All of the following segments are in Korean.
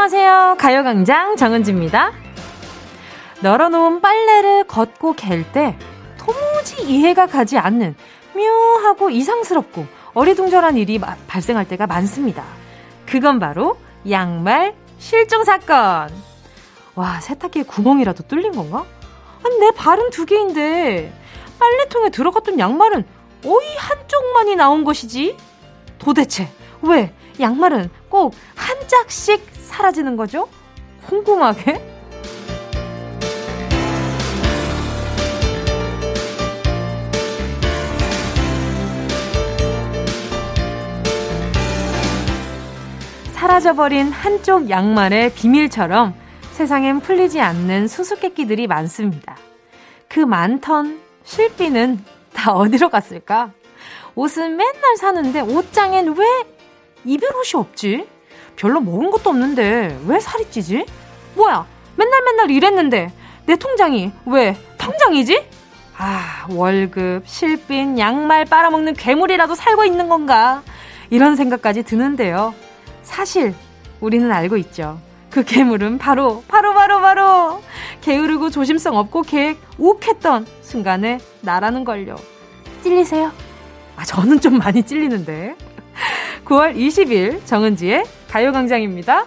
안녕하세요. 가요광장 정은지입니다. 널어놓은 빨래를 걷고 갤 때 도무지 이해가 가지 않는 묘하고 이상스럽고 어리둥절한 일이 발생할 때가 많습니다. 그건 바로 양말 실종 사건. 와, 세탁기에 구멍이라도 뚫린 건가? 아니, 내 발은 두 개인데 빨래통에 들어갔던 양말은 오이 한쪽만이 나온 것이지? 도대체 왜 양말은 꼭 한 짝씩 사라지는 거죠? 궁금하게? 사라져버린 한쪽 양말의 비밀처럼 세상엔 풀리지 않는 수수께끼들이 많습니다. 그 많던 실비는 다 어디로 갔을까? 옷은 맨날 사는데 옷장엔 왜 입을 옷이 없지? 별로 먹은 것도 없는데 왜 살이 찌지? 뭐야? 맨날 맨날 일했는데 내 통장이 왜 통장이지? 아, 월급, 실빈, 양말 빨아먹는 괴물이라도 살고 있는 건가? 이런 생각까지 드는데요. 사실 우리는 알고 있죠. 그 괴물은 바로 바로 바로 바로 게으르고 조심성 없고 계획 욱했던 순간에 나라는 걸요. 찔리세요? 아 저는 좀 많이 찔리는데. 9월 20일 정은지의 가요광장입니다.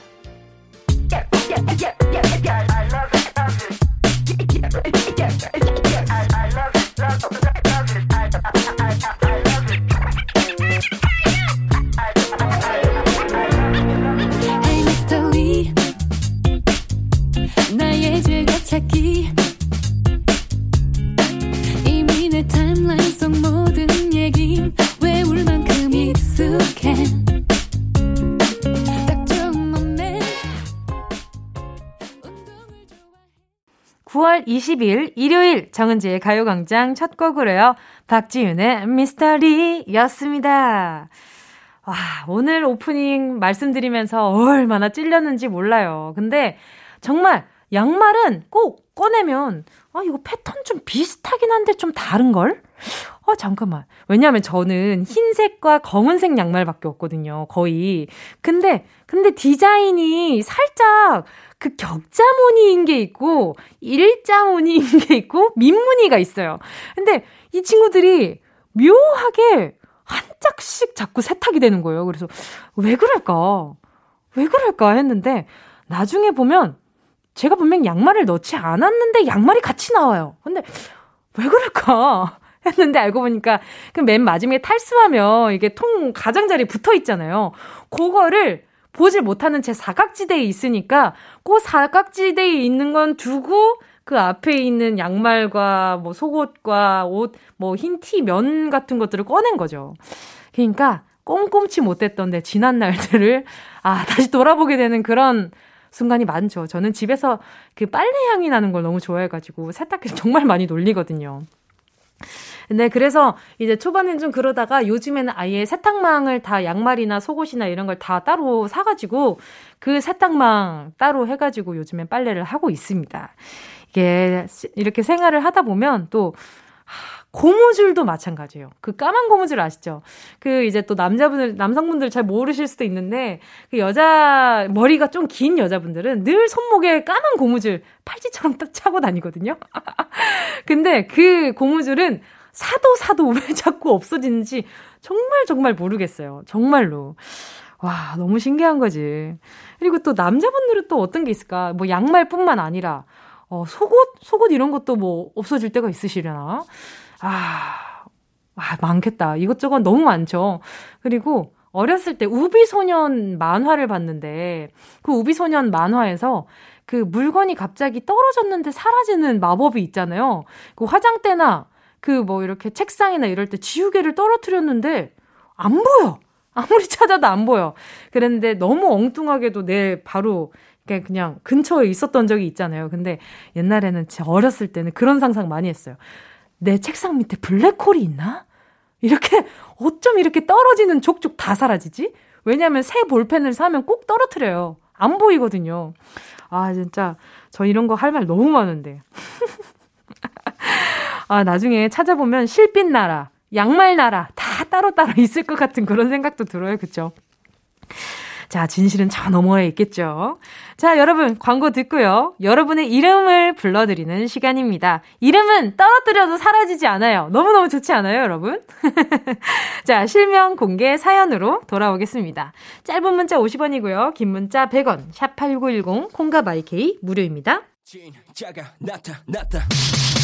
20일 일요일 정은지의 가요광장 첫 곡으로요. 박지윤의 미스터리였습니다. 와, 오늘 오프닝 말씀드리면서 얼마나 찔렸는지 몰라요. 근데 정말 양말은 꼭 꺼내면 아, 이거 패턴 좀 비슷하긴 한데 좀 다른 걸? 어, 잠깐만. 왜냐면 저는 흰색과 검은색 양말밖에 없거든요. 거의. 근데, 근데 디자인이 살짝 그 격자 무늬인 게 있고, 일자 무늬인 게 있고, 민무늬가 있어요. 근데 이 친구들이 묘하게 한 짝씩 자꾸 세탁이 되는 거예요. 그래서 왜 그럴까? 왜 그럴까 했는데, 나중에 보면 제가 분명 양말을 넣지 않았는데 양말이 같이 나와요. 근데 왜 그럴까? 했는데 알고 보니까 그 맨 마지막에 탈수하면 이게 통 가장자리 붙어 있잖아요. 그거를 보질 못하는 제 사각지대에 있으니까 그 사각지대에 있는 건 두고 그 앞에 있는 양말과 뭐 속옷과 옷, 뭐 흰 티, 면 같은 것들을 꺼낸 거죠. 그러니까 꼼꼼치 못했던 데 지난 날들을 아, 다시 돌아보게 되는 그런 순간이 많죠. 저는 집에서 그 빨래 향이 나는 걸 너무 좋아해가지고 세탁기를 정말 많이 놀리거든요. 근데 그래서 이제 초반엔 좀 그러다가 요즘에는 아예 세탁망을 다 양말이나 속옷이나 이런 걸 다 따로 사가지고 그 세탁망 따로 해가지고 요즘엔 빨래를 하고 있습니다. 이게 이렇게 생활을 하다 보면 또 고무줄도 마찬가지예요. 그 까만 고무줄 아시죠? 그 이제 또 남자분들, 남성분들 잘 모르실 수도 있는데 그 여자 머리가 좀 긴 여자분들은 늘 손목에 까만 고무줄 팔찌처럼 딱 차고 다니거든요. 근데 그 고무줄은 사도 사도 왜 자꾸 없어지는지 정말 정말 모르겠어요. 정말로. 와, 너무 신기한 거지. 그리고 또 남자분들은 또 어떤 게 있을까? 뭐 양말뿐만 아니라 어, 속옷? 속옷 이런 것도 뭐 없어질 때가 있으시려나? 아, 아, 많겠다. 이것저것 너무 많죠. 그리고 어렸을 때 우비소년 만화를 봤는데 그 우비소년 만화에서 그 물건이 갑자기 떨어졌는데 사라지는 마법이 있잖아요. 그 화장대나 그 뭐 이렇게 책상이나 이럴 때 지우개를 떨어뜨렸는데 안 보여. 아무리 찾아도 안 보여. 그랬는데 너무 엉뚱하게도 내 바로 그냥 근처에 있었던 적이 있잖아요. 근데 옛날에는 제 어렸을 때는 그런 상상 많이 했어요. 내 책상 밑에 블랙홀이 있나? 이렇게 어쩜 이렇게 떨어지는 족족 다 사라지지? 왜냐면 새 볼펜을 사면 꼭 떨어뜨려요. 안 보이거든요. 아, 진짜 저 이런 거 할 말 너무 많은데. 아, 나중에 찾아보면 실빛 나라, 양말 나라 다 따로따로 있을 것 같은 그런 생각도 들어요. 그쵸? 자, 진실은 저 너머에 있겠죠. 자, 여러분, 광고 듣고요. 여러분의 이름을 불러드리는 시간입니다. 이름은 떨어뜨려도 사라지지 않아요. 너무너무 좋지 않아요, 여러분? 자, 실명 공개 사연으로 돌아오겠습니다. 짧은 문자 50원이고요. 긴 문자 100원, 샵8910, 콩과 마이케이 무료입니다. 진짜가 진짜가 나타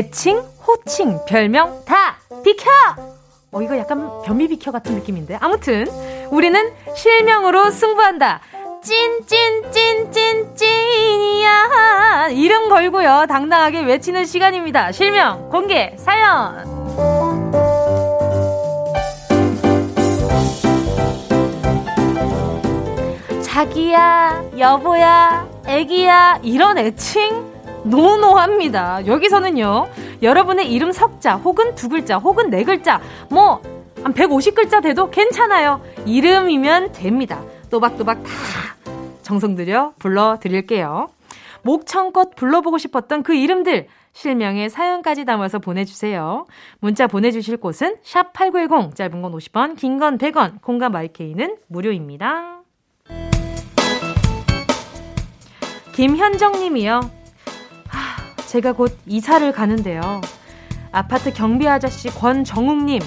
애칭, 호칭, 별명 다 비켜! 어, 이거 약간 변비 비켜 같은 느낌인데. 아무튼, 우리는 실명으로 승부한다. 찐, 찐, 찐, 찐, 찐이야. 이름 걸고요. 당당하게 외치는 시간입니다. 실명, 공개, 사연. 자기야, 여보야, 애기야, 이런 애칭 노노합니다. 여기서는요, 여러분의 이름 석자, 혹은 두 글자, 혹은 네 글자, 뭐, 한 150글자 돼도 괜찮아요. 이름이면 됩니다. 또박또박 다 정성 들여 불러드릴게요. 목청껏 불러보고 싶었던 그 이름들, 실명의 사연까지 담아서 보내주세요. 문자 보내주실 곳은 샵8910, 짧은 건 50원, 긴 건 100원, 콩과 마이케이는 무료입니다. 김현정 님이요. 제가 곧 이사를 가는데요. 아파트 경비 아저씨 권정욱님,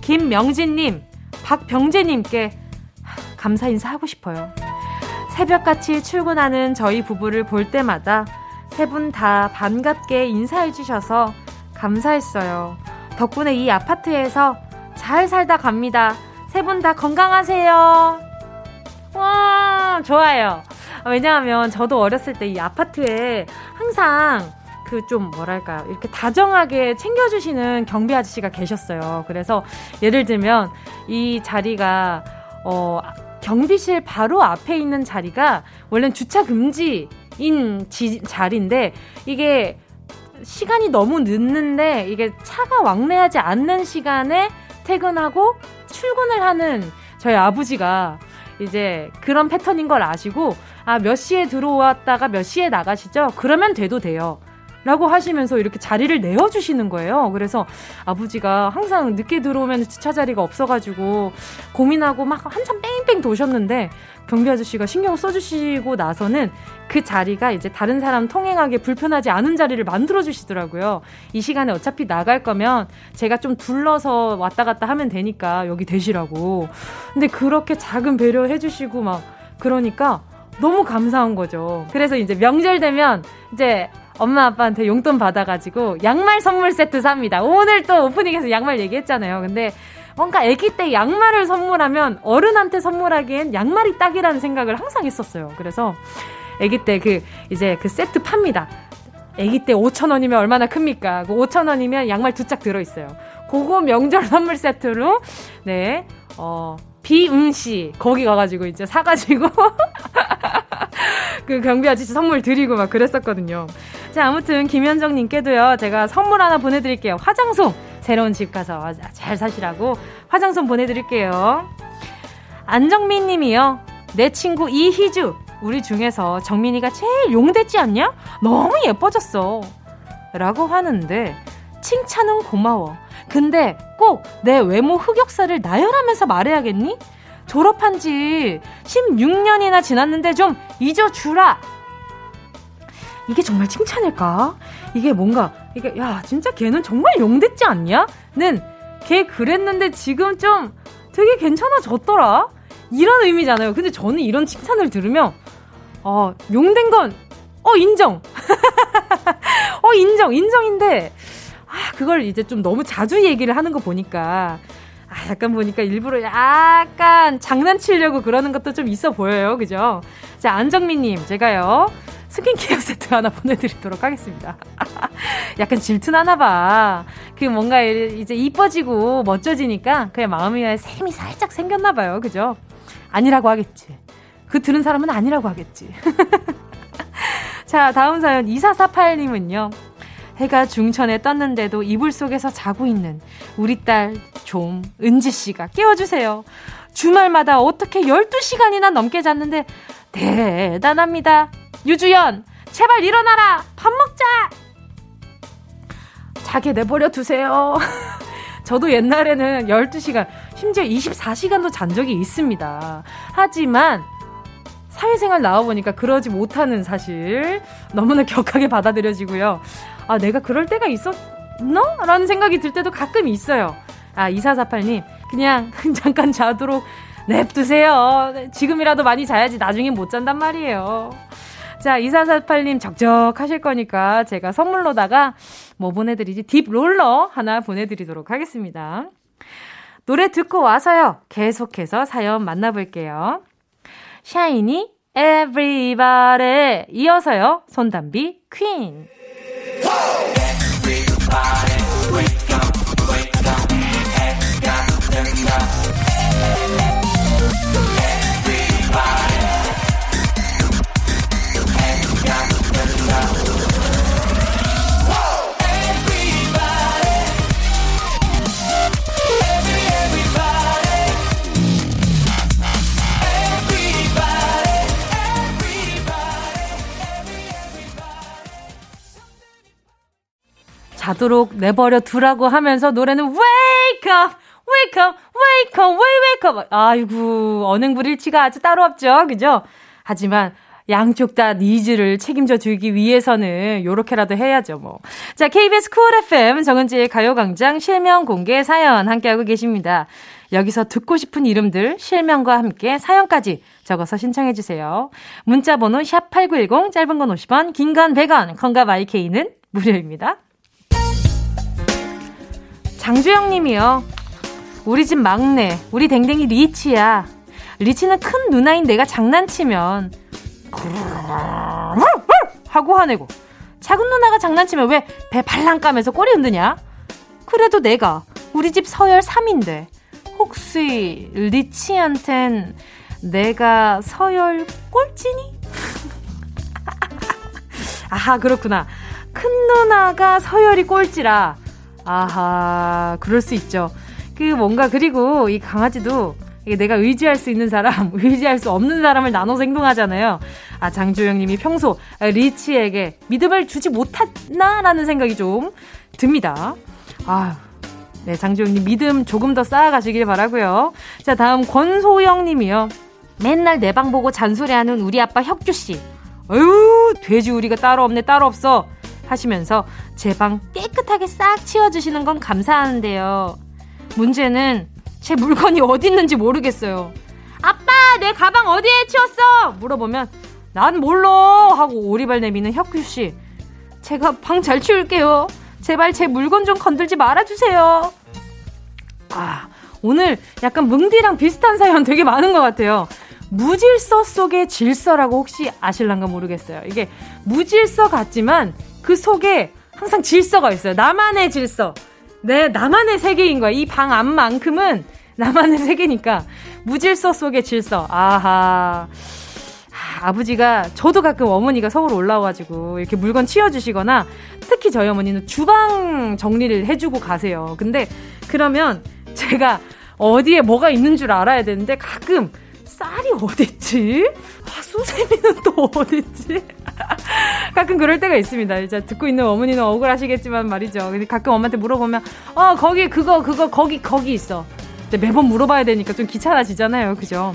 김명진님, 박병재님께 감사 인사하고 싶어요. 새벽같이 출근하는 저희 부부를 볼 때마다 세 분 다 반갑게 인사해 주셔서 감사했어요. 덕분에 이 아파트에서 잘 살다 갑니다. 세 분 다 건강하세요. 와, 좋아요. 왜냐하면 저도 어렸을 때 이 아파트에 항상 그 좀 뭐랄까요. 이렇게 다정하게 챙겨주시는 경비 아저씨가 계셨어요. 그래서 예를 들면 이 자리가, 어, 경비실 바로 앞에 있는 자리가 원래는 주차 금지인 지, 자리인데 이게 시간이 너무 늦는데 이게 차가 왕래하지 않는 시간에 퇴근하고 출근을 하는 저희 아버지가 이제 그런 패턴인 걸 아시고 아 몇 시에 들어왔다가 몇 시에 나가시죠? 그러면 돼도 돼요. 라고 하시면서 이렇게 자리를 내어주시는 거예요. 그래서 아버지가 항상 늦게 들어오면 주차 자리가 없어가지고 고민하고 막 한참 뺑뺑 도셨는데 경비 아저씨가 신경 써주시고 나서는 그 자리가 이제 다른 사람 통행하기 불편하지 않은 자리를 만들어 주시더라고요. 이 시간에 어차피 나갈 거면 제가 좀 둘러서 왔다 갔다 하면 되니까 여기 되시라고. 근데 그렇게 작은 배려 해 주시고 막 그러니까 너무 감사한 거죠. 그래서 이제 명절 되면 이제 엄마 아빠한테 용돈 받아가지고 양말 선물 세트 삽니다. 오늘 또 오프닝에서 양말 얘기했잖아요. 근데 뭔가 아기 때 양말을 선물하면 어른한테 선물하기엔 양말이 딱이라는 생각을 항상 했었어요. 그래서 아기 때 그 이제 그 세트 팝니다. 아기 때 5천 원이면 얼마나 큽니까? 그 5천 원이면 양말 두 짝 들어 있어요. 그거 명절 선물 세트로 네. 어, 비응 씨 거기 가가지고 이제 사가지고 그 경비 아저씨 선물 드리고 막 그랬었거든요. 자 아무튼 김현정님께도요 제가 선물 하나 보내드릴게요. 화장솜 새로운 집 가서 잘 사시라고 화장솜 보내드릴게요. 안정민님이요 내 친구 이희주 우리 중에서 정민이가 제일 용됐지 않냐? 너무 예뻐졌어. 라고 하는데 칭찬은 고마워. 근데 꼭 내 외모 흑역사를 나열하면서 말해야겠니? 졸업한 지 16년이나 지났는데 좀 잊어주라! 이게 정말 칭찬일까? 이게 뭔가, 이게, 야, 진짜 걔는 정말 용됐지 않냐? 는, 걔 그랬는데 지금 좀 되게 괜찮아졌더라? 이런 의미잖아요. 근데 저는 이런 칭찬을 들으면, 어, 용된 건, 어, 인정! 어, 인정! 인정인데, 아, 그걸 이제 좀 너무 자주 얘기를 하는 거 보니까, 아, 약간 보니까 일부러 약간 장난치려고 그러는 것도 좀 있어 보여요. 그죠? 자, 안정민님, 제가요, 스킨케어 세트 하나 보내드리도록 하겠습니다. 약간 질투나나 봐. 그 뭔가 이제 이뻐지고 멋져지니까 그냥 마음에 샘이 살짝 생겼나 봐요. 그죠? 아니라고 하겠지. 그 들은 사람은 아니라고 하겠지. 자, 다음 사연 2448님은요. 해가 중천에 떴는데도 이불 속에서 자고 있는 우리 딸 좀 은지 씨가 깨워주세요. 주말마다 어떻게 12시간이나 넘게 잤는데 대단합니다. 유주연, 제발 일어나라! 밥 먹자! 자게 내버려 두세요. 저도 옛날에는 12시간, 심지어 24시간도 잔 적이 있습니다. 하지만, 사회생활 나와보니까 그러지 못하는 사실 너무나 격하게 받아들여지고요. 아, 내가 그럴 때가 있었나? 라는 생각이 들 때도 가끔 있어요. 아, 2448님, 그냥 잠깐 자도록 냅두세요. 지금이라도 많이 자야지 나중에 못 잔단 말이에요. 자, 2448님 적적하실 거니까 제가 선물로다가 뭐 보내드리지? 딥 롤러 하나 보내드리도록 하겠습니다. 노래 듣고 와서요. 계속해서 사연 만나볼게요. 샤이니, Everybody. 이어서요. 손담비, 퀸. Whoa! Everybody, wake up. 자도록 내버려 두라고 하면서 노래는 wake up, wake up, wake up, wake up. 아이고, 언행불일치가 아주 따로 없죠. 그죠? 하지만 양쪽 다 needs를 책임져 주기 위해서는 요렇게라도 해야죠, 뭐. 자, KBS 쿨 FM 정은지의 가요광장 실명 공개 사연 함께하고 계십니다. 여기서 듣고 싶은 이름들 실명과 함께 사연까지 적어서 신청해 주세요. 문자 번호 샵 8910 짧은 건 50원, 긴 건 100원, 콩과 my K는 무료입니다. 장주영 님이요. 우리 집 막내, 우리 댕댕이 리치야. 리치는 큰 누나인 내가 장난치면 하고 화내고 작은 누나가 장난치면 왜 배 발랑 까면서 꼬리 흔드냐? 그래도 내가 우리 집 서열 3인데 혹시 리치한텐 내가 서열 꼴찌니? 아하 그렇구나. 큰 누나가 서열이 꼴찌라 아하, 그럴 수 있죠. 그 뭔가 그리고 이 강아지도 내가 의지할 수 있는 사람, 의지할 수 없는 사람을 나눠서 행동하잖아요. 아, 장조영 님이 평소 리치에게 믿음을 주지 못했나라는 생각이 좀 듭니다. 아, 네, 장조영 님 믿음 조금 더 쌓아가시길 바라고요. 자, 다음 권소영 님이요. 맨날 내 방 보고 잔소리하는 우리 아빠 혁주 씨. 어휴, 돼지 우리가 따로 없네, 따로 없어. 하시면서 제 방 깨끗하게 싹 치워주시는 건 감사하는데요. 문제는 제 물건이 어디 있는지 모르겠어요. 아빠, 내 가방 어디에 치웠어? 물어보면 난 몰라 하고 오리발 내미는 혁규 씨. 제가 방 잘 치울게요. 제발 제 물건 좀 건들지 말아주세요. 아, 오늘 약간 뭉디랑 비슷한 사연 되게 많은 것 같아요. 무질서 속의 질서라고 혹시 아실란가 모르겠어요. 이게 무질서 같지만 그 속에 항상 질서가 있어요. 나만의 질서. 네, 나만의 세계인 거야. 이 방 안만큼은 나만의 세계니까. 무질서 속의 질서. 아하. 아버지가 저도 가끔 어머니가 서울 올라와가지고 이렇게 물건 치워주시거나 특히 저희 어머니는 주방 정리를 해주고 가세요. 근데 그러면 제가 어디에 뭐가 있는 줄 알아야 되는데 가끔 쌀이 어딨지? 아, 수세미는 또 어딨지? 가끔 그럴 때가 있습니다. 이제 듣고 있는 어머니는 억울하시겠지만 말이죠. 가끔 엄마한테 물어보면, 어, 거기, 그거, 그거, 거기, 거기 있어. 근데 매번 물어봐야 되니까 좀 귀찮아지잖아요. 그죠?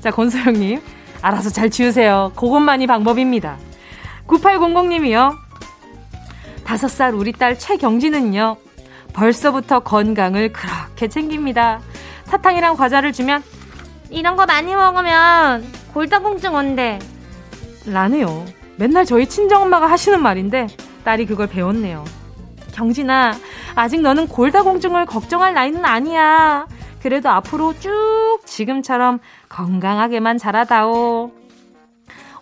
자, 권소영님. 알아서 잘 지우세요. 그것만이 방법입니다. 9800님이요. 다섯 살 우리 딸 최경진은요. 벌써부터 건강을 그렇게 챙깁니다. 사탕이랑 과자를 주면 이런 거 많이 먹으면 골다공증 온대. 라네요. 맨날 저희 친정엄마가 하시는 말인데 딸이 그걸 배웠네요. 경진아, 아직 너는 골다공증을 걱정할 나이는 아니야. 그래도 앞으로 쭉 지금처럼 건강하게만 자라다오.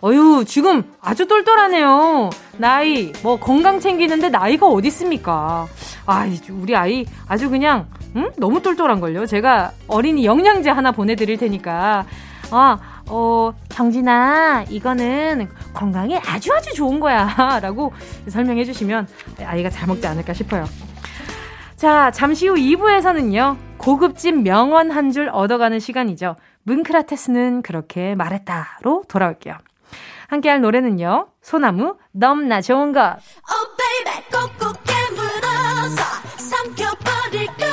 어유 지금 아주 똘똘하네요. 나이, 뭐 건강 챙기는데 나이가 어디 있습니까? 아, 우리 아이 아주 그냥 음? 너무 똘똘한 걸요. 제가 어린이 영양제 하나 보내드릴 테니까. 아, 어, 정진아, 이거는 건강에 아주 아주 좋은 거야. 라고 설명해 주시면 아이가 잘 먹지 않을까 싶어요. 자, 잠시 후 2부에서는요, 고급진 명언 한 줄 얻어가는 시간이죠. 문크라테스는 그렇게 말했다로 돌아올게요. 함께 할 노래는요, 소나무, 넘나 좋은 것. Oh, baby, 꼭꼭 깨물어서 삼켜버릴까?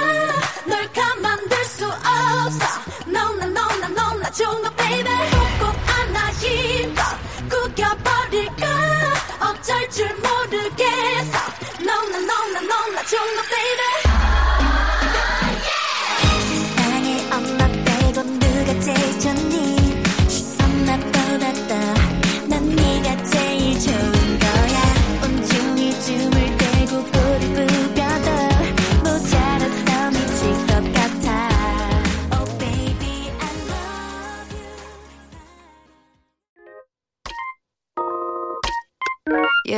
널 가만둘 수 없어. 너무나 너무나 너무나 좋은 것, baby. 꼭꼭 안아 힘껏 구겨버릴까? 어쩔 줄 모르겠어. 너무나 너무나 너무나 좋은 것, baby. tell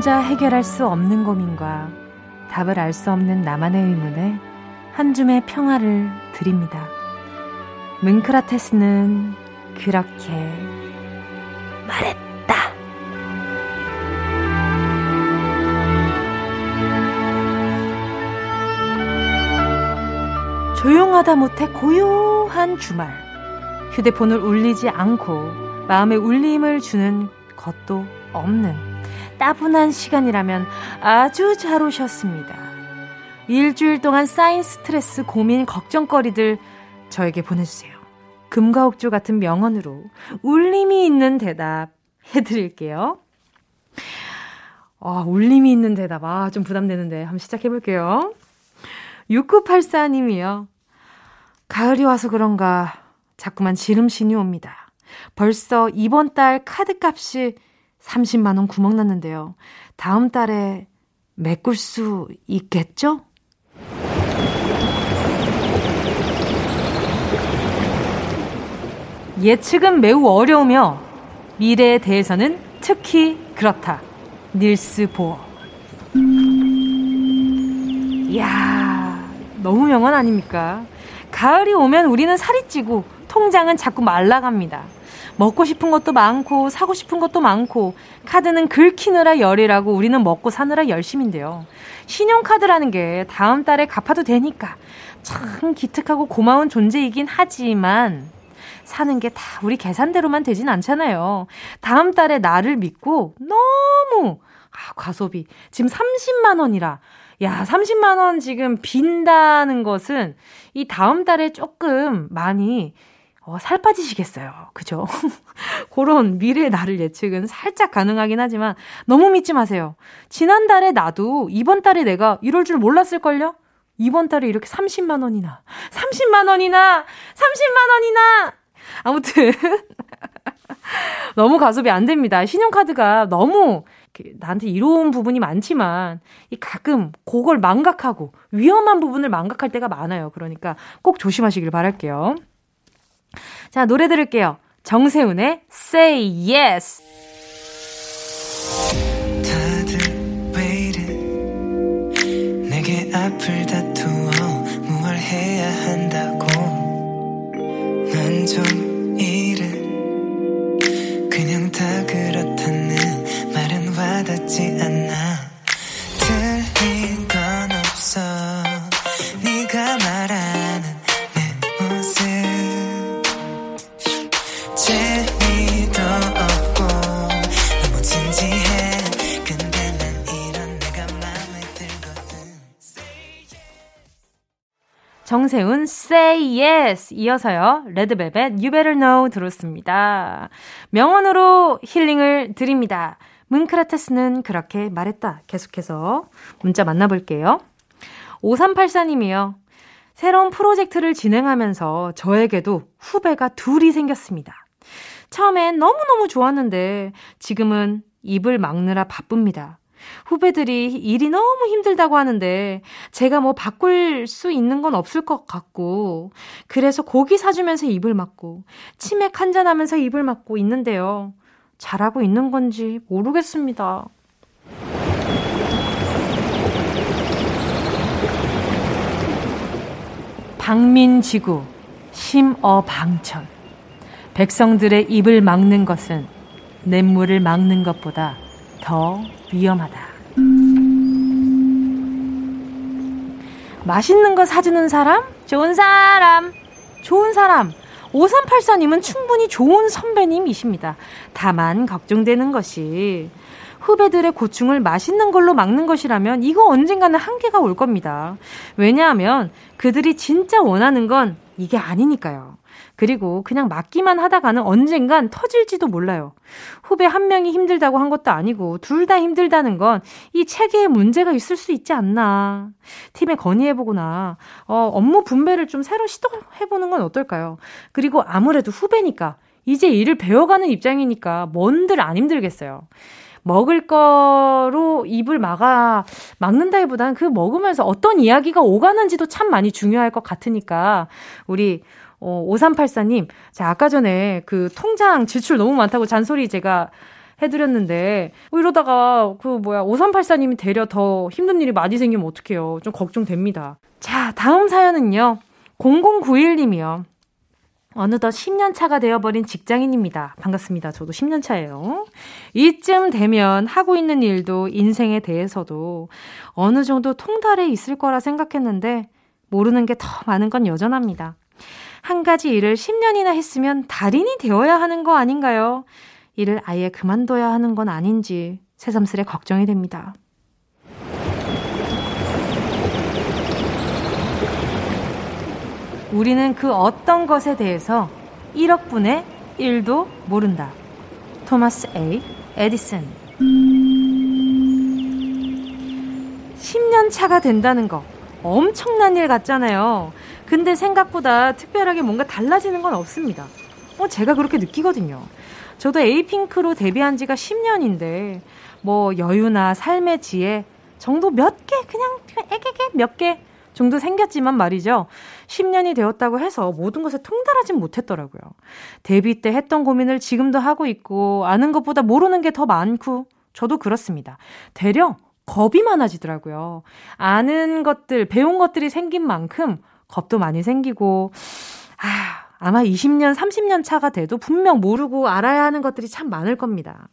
혼자 해결할 수 없는 고민과 답을 알 수 없는 나만의 의문에 한 줌의 평화를 드립니다. 문크라테스는 그렇게 말했다. 조용하다 못해 고요한 주말. 휴대폰을 울리지 않고 마음에 울림을 주는 것도 없는 따분한 시간이라면 아주 잘 오셨습니다. 일주일 동안 쌓인 스트레스, 고민, 걱정거리들 저에게 보내주세요. 금과 옥조 같은 명언으로 울림이 있는 대답 해드릴게요. 아, 울림이 있는 대답. 아, 좀 부담되는데. 한번 시작해볼게요. 6984님이요. 가을이 와서 그런가 자꾸만 지름신이 옵니다. 벌써 이번 달 카드값이 30만원 구멍 났는데요. 다음 달에 메꿀 수 있겠죠? 예측은 매우 어려우며 미래에 대해서는 특히 그렇다. 닐스 보어. 이야, 너무 명언 아닙니까? 가을이 오면 우리는 살이 찌고 통장은 자꾸 말라갑니다. 먹고 싶은 것도 많고 사고 싶은 것도 많고 카드는 긁히느라 열이라고 우리는 먹고 사느라 열심인데요. 신용카드라는 게 다음 달에 갚아도 되니까 참 기특하고 고마운 존재이긴 하지만 사는 게 다 우리 계산대로만 되진 않잖아요. 다음 달에 나를 믿고 너무 아, 과소비. 지금 30만 원이라. 야, 30만 원 지금 빈다는 것은 이 다음 달에 조금 많이 어, 살 빠지시겠어요. 그죠? 그런 미래의 나를 예측은 살짝 가능하긴 하지만 너무 믿지 마세요. 지난달에 나도 이번 달에 내가 이럴 줄 몰랐을걸요? 이번 달에 이렇게 30만 원이나, 30만 원이나, 30만 원이나! 아무튼, 너무 가속이 안 됩니다. 신용카드가 너무 나한테 이로운 부분이 많지만 이 가끔 그걸 망각하고 위험한 부분을 망각할 때가 많아요. 그러니까 꼭 조심하시길 바랄게요. 자, 노래 들을게요. 정세훈의 Say Yes. 다들 왜 이래 내게 앞을 다투어 무얼 해야 한다고 Yes 이어서요. 레드벨벳 You Better Know 들었습니다. 명언으로 힐링을 드립니다. 문크라테스는 그렇게 말했다. 계속해서 문자 만나볼게요. 5384님이요. 새로운 프로젝트를 진행하면서 저에게도 후배가 둘이 생겼습니다. 처음엔 너무너무 좋았는데 지금은 입을 막느라 바쁩니다. 후배들이 일이 너무 힘들다고 하는데 제가 뭐 바꿀 수 있는 건 없을 것 같고 그래서 고기 사주면서 입을 막고 치맥 한잔 하면서 입을 막고 있는데요. 잘하고 있는 건지 모르겠습니다. 방민지구 심어방천 백성들의 입을 막는 것은 냇물을 막는 것보다 더 위험하다. 맛있는 거 사주는 사람? 좋은 사람. 좋은 사람. 5384님은 충분히 좋은 선배님이십니다. 다만 걱정되는 것이 후배들의 고충을 맛있는 걸로 막는 것이라면 이거 언젠가는 한계가 올 겁니다. 왜냐하면 그들이 진짜 원하는 건 이게 아니니까요. 그리고 그냥 맞기만 하다가는 언젠간 터질지도 몰라요. 후배 한 명이 힘들다고 한 것도 아니고 둘 다 힘들다는 건 이 체계에 문제가 있을 수 있지 않나. 팀에 건의해보거나 어, 업무 분배를 좀 새로 시도해보는 건 어떨까요? 그리고 아무래도 후배니까 이제 일을 배워가는 입장이니까 뭔들 안 힘들겠어요. 먹을 거로 입을 막아, 막는다기보다는 그 먹으면서 어떤 이야기가 오가는지도 참 많이 중요할 것 같으니까, 우리 어, 5384님, 자, 아까 전에 그 통장 지출 너무 많다고 잔소리 제가 해드렸는데, 어, 이러다가 그 뭐야, 5384님이 되려 더 힘든 일이 많이 생기면 어떡해요. 좀 걱정됩니다. 자, 다음 사연은요. 0091님이요. 어느덧 10년 차가 되어버린 직장인입니다. 반갑습니다. 저도 10년 차예요. 이쯤 되면 하고 있는 일도 인생에 대해서도 어느 정도 통달해 있을 거라 생각했는데 모르는 게 더 많은 건 여전합니다. 한 가지 일을 10년이나 했으면 달인이 되어야 하는 거 아닌가요? 일을 아예 그만둬야 하는 건 아닌지 새삼스레 걱정이 됩니다. 우리는 그 어떤 것에 대해서 1억 분의 1도 모른다. 토마스 A. 에디슨. 10년 차가 된다는 거 엄청난 일 같잖아요. 근데 생각보다 특별하게 뭔가 달라지는 건 없습니다. 어, 제가 그렇게 느끼거든요. 저도 에이핑크로 데뷔한 지가 10년인데, 뭐, 여유나 삶의 지혜 정도 몇 개, 그냥, 애개개 몇개 정도 생겼지만 말이죠. 10년이 되었다고 해서 모든 것에 통달하진 못했더라고요. 데뷔 때 했던 고민을 지금도 하고 있고, 아는 것보다 모르는 게 더 많고, 저도 그렇습니다. 되려 겁이 많아지더라고요. 아는 것들, 배운 것들이 생긴 만큼 겁도 많이 생기고, 아, 아마 20년, 30년 차가 돼도 분명 모르고 알아야 하는 것들이 참 많을 겁니다.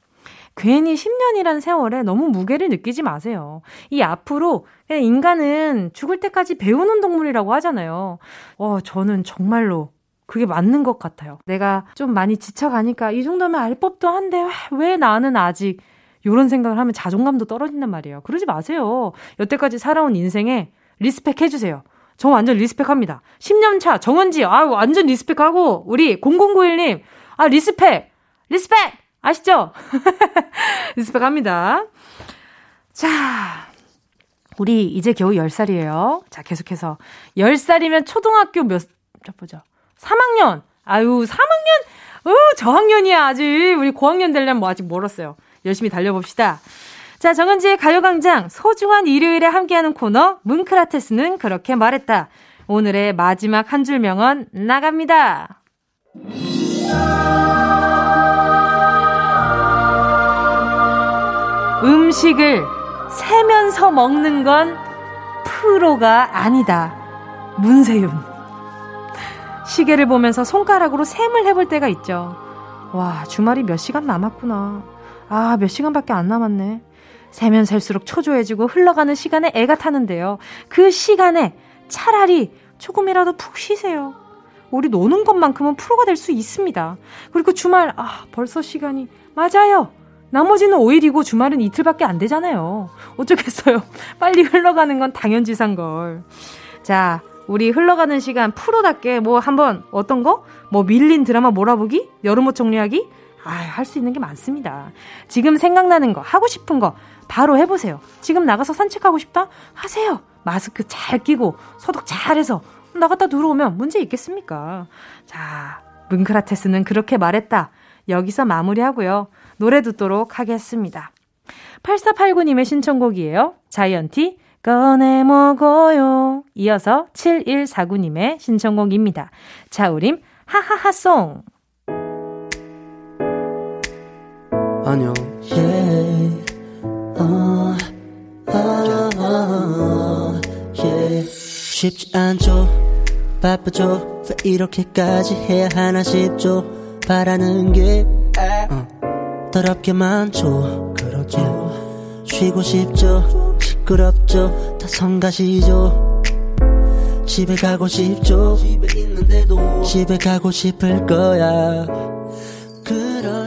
괜히 10년이란 세월에 너무 무게를 느끼지 마세요. 이 앞으로 그냥 인간은 죽을 때까지 배우는 동물이라고 하잖아요. 어, 저는 정말로 그게 맞는 것 같아요. 내가 좀 많이 지쳐가니까 이 정도면 알 법도 한데 왜 나는 아직 이런 생각을 하면 자존감도 떨어진단 말이에요. 그러지 마세요. 여태까지 살아온 인생에 respect 해주세요. 저 완전 respect합니다. 10년 차 정은지 아 완전 respect하고 우리 0091님 아 respect respect 아시죠? respect합니다. 자 우리 이제 겨우 10살이에요. 자 계속해서 10살이면 초등학교 몇 보자 3학년 아유 3학년 어 저학년이야 아직 우리 고학년 되려면 뭐 아직 멀었어요. 열심히 달려봅시다. 자, 정은지의 가요광장 소중한 일요일에 함께하는 코너 문크라테스는 그렇게 말했다. 오늘의 마지막 한 줄 명언 나갑니다. 음식을 세면서 먹는 건 프로가 아니다. 문세윤. 시계를 보면서 손가락으로 셈을 해볼 때가 있죠. 와, 주말이 몇 시간 남았구나. 아, 몇 시간밖에 안 남았네. 세면 셀수록 초조해지고 흘러가는 시간에 애가 타는데요. 그 시간에 차라리 조금이라도 푹 쉬세요. 우리 노는 것만큼은 프로가 될 수 있습니다. 그리고 주말, 아, 벌써 시간이. 맞아요. 나머지는 5일이고 주말은 이틀밖에 안 되잖아요. 어쩌겠어요. 빨리 흘러가는 건 당연지사인걸. 자, 우리 흘러가는 시간 프로답게 뭐 한번 어떤 거? 뭐 밀린 드라마 몰아보기? 여름옷 정리하기? 아, 할 수 있는 게 많습니다. 지금 생각나는 거, 하고 싶은 거 바로 해보세요. 지금 나가서 산책하고 싶다? 하세요. 마스크 잘 끼고 소독 잘 해서 나갔다 들어오면 문제 있겠습니까? 자, 문크라테스는 그렇게 말했다. 여기서 마무리하고요. 노래 듣도록 하겠습니다. 8489님의 신청곡이에요. 자이언티, 꺼내 먹어요. 이어서 7149님의 신청곡입니다. 자우림, 하하하송. 안녕. Yeah. 쉽지 않죠. 바쁘죠. 왜 이렇게까지 해야 하나 싶죠. 바라는 게 어, 더럽게 많죠. 그렇죠. 쉬고 싶죠. 시끄럽죠. 다 성가시죠. 집에 가고 싶죠. 집에 있는데도 집에 가고 싶을 거야. 그럴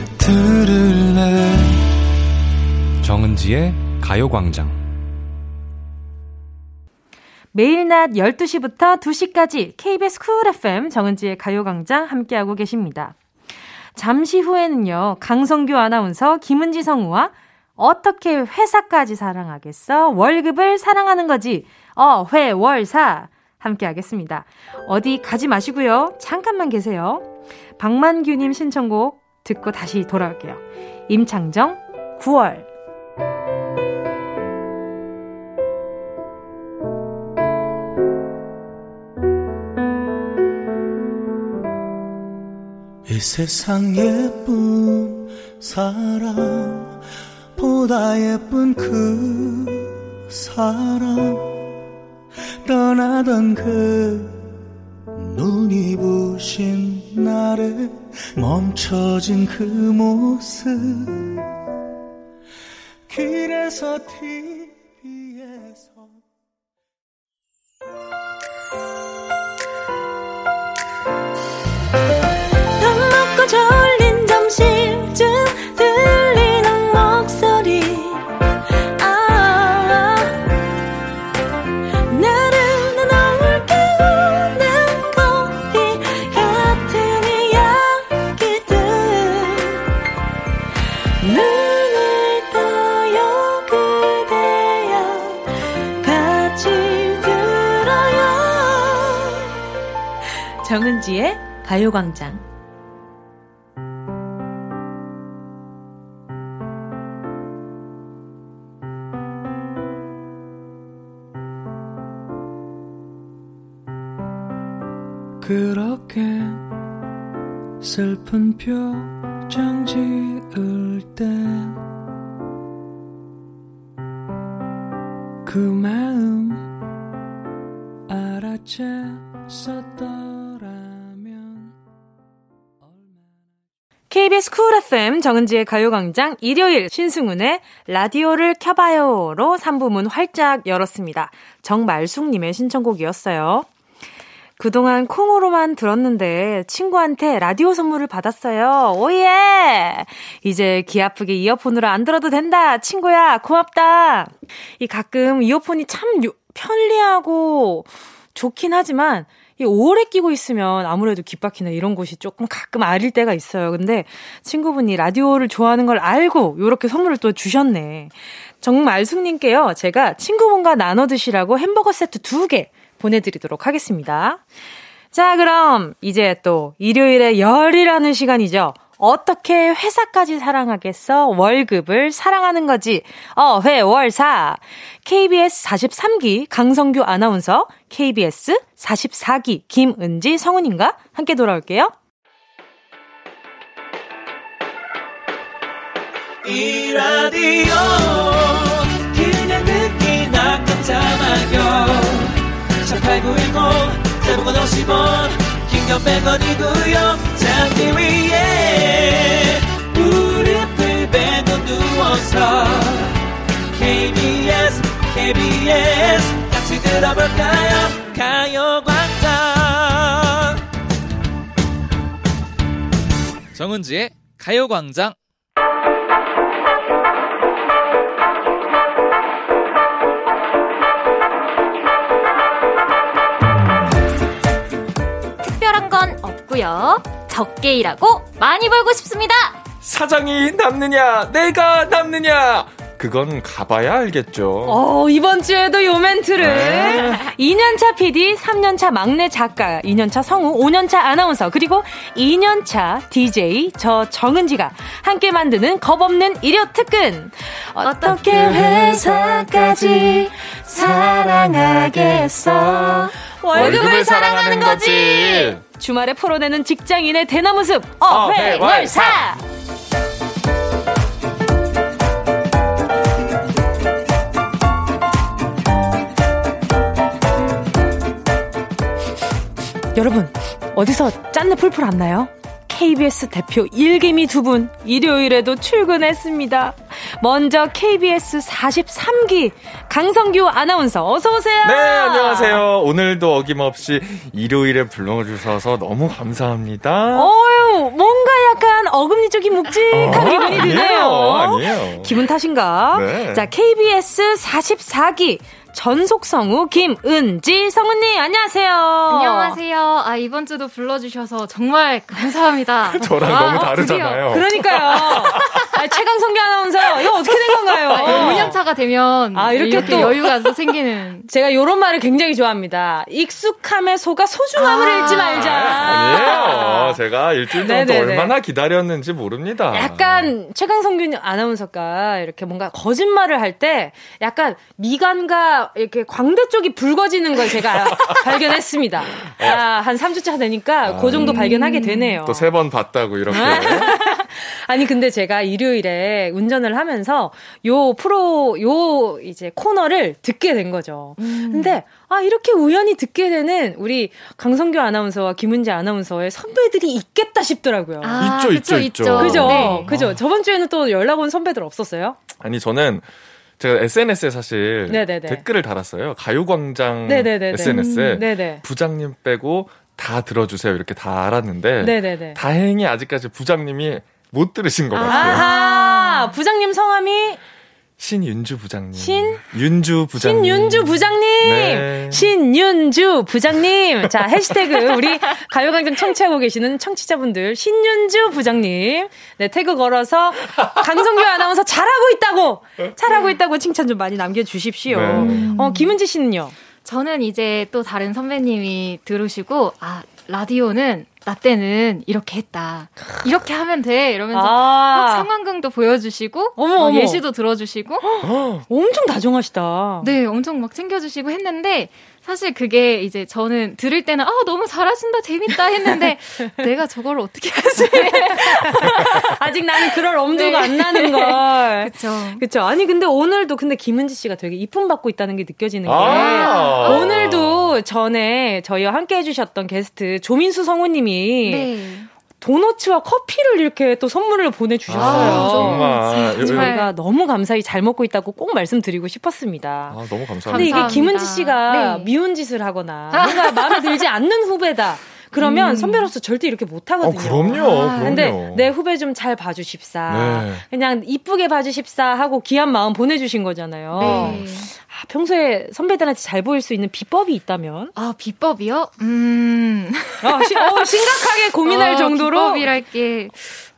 들을래 정은지의 가요광장 매일 낮 12시부터 2시까지 KBS 쿨 FM 정은지의 가요광장 함께하고 계십니다. 잠시 후에는요, 강성규 아나운서, 김은지 성우와 어떻게 회사까지 사랑하겠어? 월급을 사랑하는 거지. 어, 회, 월, 사. 함께 하겠습니다. 어디 가지 마시고요. 잠깐만 계세요. 박만규님 신청곡 듣고 다시 돌아올게요. 임창정, 9월. 이 세상 예쁜 사람 보다 예쁜 그 사람 떠나던 그 눈이 부신 날에 멈춰진 그 모습. 길에서 TV 가요광장 KBS 쿨 FM 정은지의 가요광장 일요일 신승훈의 라디오를 켜봐요로 3부문 활짝 열었습니다. 정말숙님의 신청곡이었어요. 그동안 콩으로만 들었는데 친구한테 라디오 선물을 받았어요. Oh yeah! 이제 귀 아프게 이어폰으로 안 들어도 된다. 친구야, 고맙다. 이 가끔 이어폰이 참 편리하고 좋긴 하지만 이 오래 끼고 있으면 아무래도 귓바퀴나 이런 곳이 조금 가끔 아릴 때가 있어요. 근데 친구분이 라디오를 좋아하는 걸 알고 이렇게 선물을 또 주셨네. 정말 승님께요. 제가 친구분과 나눠 드시라고 햄버거 세트 두 개 보내드리도록 하겠습니다. 자, 그럼 이제 또 일요일에 열이라는 시간이죠. 어떻게 회사까지 사랑하겠어? 월급을 사랑하는 거지. 어, 회, 월, 사. KBS 43기 강성규 아나운서, KBS 44기 김은지 성우님과 함께 돌아올게요. 이 라디오 그냥 듣기나 깜짝마요 샵8910 대목원 50원 긴건 100원이고요 잠기 위에 누워서 KBS KBS 같이 들어볼까요 가요광장 정은지의 가요광장 특별한 건 없고요. 적게 일하고 많이 벌고 싶습니다. 사장이 남느냐, 내가 남느냐. 그건 가봐야 알겠죠. 어, 이번 주에도 요 멘트를. 네. 2년차 PD, 3년차 막내 작가, 2년차 성우, 5년차 아나운서, 그리고 2년차 DJ, 저 정은지가 함께 만드는 겁없는 일요 특근. 어떻게 회사까지 사랑하겠어. 월급을 사랑하는 거지. 주말에 풀어내는 직장인의 대나무숲, 어회월사! 여러분, 어디서 짠내 풀풀 안 나요? KBS 대표 일개미 두 분, 일요일에도 출근했습니다. 먼저 KBS 43기 강성규 아나운서, 어서오세요! 네, 안녕하세요. 오늘도 어김없이 일요일에 불러주셔서 너무 감사합니다. 어유 뭔가 약간 어금니 쪽이 묵직한 기분이 드네요. 아니에요, 아니에요. 기분 탓인가? 네. 자, KBS 44기 전속성우 김은지 성우님, 안녕하세요. 안녕하세요. 아, 이번 주도 불러주셔서 정말 감사합니다. 저랑 너무 다르잖아요. 그러니까요. 아, 최강성규 아나운서, 이거 어떻게 된 건가요? 아, 5년 차가 되면 아, 이렇게 이렇게, 또- 여유가 또 생기는. 제가 요런 말을 굉장히 좋아합니다. 익숙함에 속아 소중함을 아. 잃지 말자. 아니에요. 제가 일주일 동안. 얼마나 기다렸는지 모릅니다. 약간 최강성균 아나운서가 이렇게 뭔가 거짓말을 할 때 약간 미간과 이렇게 광대 쪽이 붉어지는 걸 제가 발견했습니다. 아, 한 3주차 되니까 그 정도 발견하게 되네요. 또 세 번 봤다고 이렇게. 아니 근데 제가 일요일에 운전을 하면서 요 프로 요 이제 코너를 듣게 된 거죠. 근데 아 이렇게 우연히 듣게 되는 우리 강성규 아나운서와 김은지 아나운서의 선배들이 있겠다 싶더라고요. 아, 있죠, 그쵸, 있죠, 있죠. 그죠? 네. 그죠? 저번 주에는 또 연락 온 선배들 없었어요? 아니, 저는 제가 SNS에 사실 네네네. 댓글을 달았어요. 가요광장 네네네네. SNS에 네네. 부장님 빼고 다 들어주세요. 이렇게 다 알았는데 네네네. 다행히 아직까지 부장님이 못 들으신 것 같아요. 아하! 부장님 성함이 신윤주 부장님. 신? 윤주 부장님. 신윤주 부장님! 네. 신윤주 부장님! 자, 해시태그, 우리 가요광장 청취하고 계시는 청취자분들, 신윤주 부장님. 네, 태그 걸어서, 강성규 아나운서 잘하고 있다고! 잘하고 있다고 칭찬 좀 많이 남겨주십시오. 네. 어, 김은지 씨는요? 저는 이제 또 다른 선배님이 들으시고, 아, 라디오는, 나 때는 이렇게 했다. 이렇게 하면 돼. 이러면서 막 아, 상황극도 보여주시고, 어머, 막 어머. 예시도 들어주시고, 엄청 다정하시다. 네, 엄청 막 챙겨주시고 했는데, 사실 그게 이제 저는 들을 때는, 아, 너무 잘하신다, 재밌다 했는데, 내가 저걸 어떻게 하지? 아직 나는 그럴 엄두가 네. 안 나는 걸. 그쵸. 그쵸. 아니, 근데 오늘도 근데 김은지 씨가 되게 이쁨 받고 있다는 게 느껴지는 게. 아. 오늘도 전에 저희와 함께 해주셨던 게스트 조민수 성우님이 네. 도너츠와 커피를 이렇게 또 선물을 보내주셨어요. 아, 정말. 정말. 저희가 너무 감사히 잘 먹고 있다고 꼭 말씀드리고 싶었습니다. 아, 너무 감사합니다. 근데 이게. 김은지 씨가 네. 미운 짓을 하거나 뭔가 마음에 들지 않는 후배다. 그러면 선배로서 절대 이렇게 못 어, 하거든요. 그럼요. 아, 그럼요. 근데 내 후배 좀 잘 봐주십사. 네. 그냥 이쁘게 봐주십사 하고 귀한 마음 보내주신 거잖아요. 네. 아, 평소에 선배들한테 잘 보일 수 있는 비법이 있다면? 아, 비법이요? 음. 어, 시- 어, 심각하게 고민할 어, 정도로. 비법이랄 게,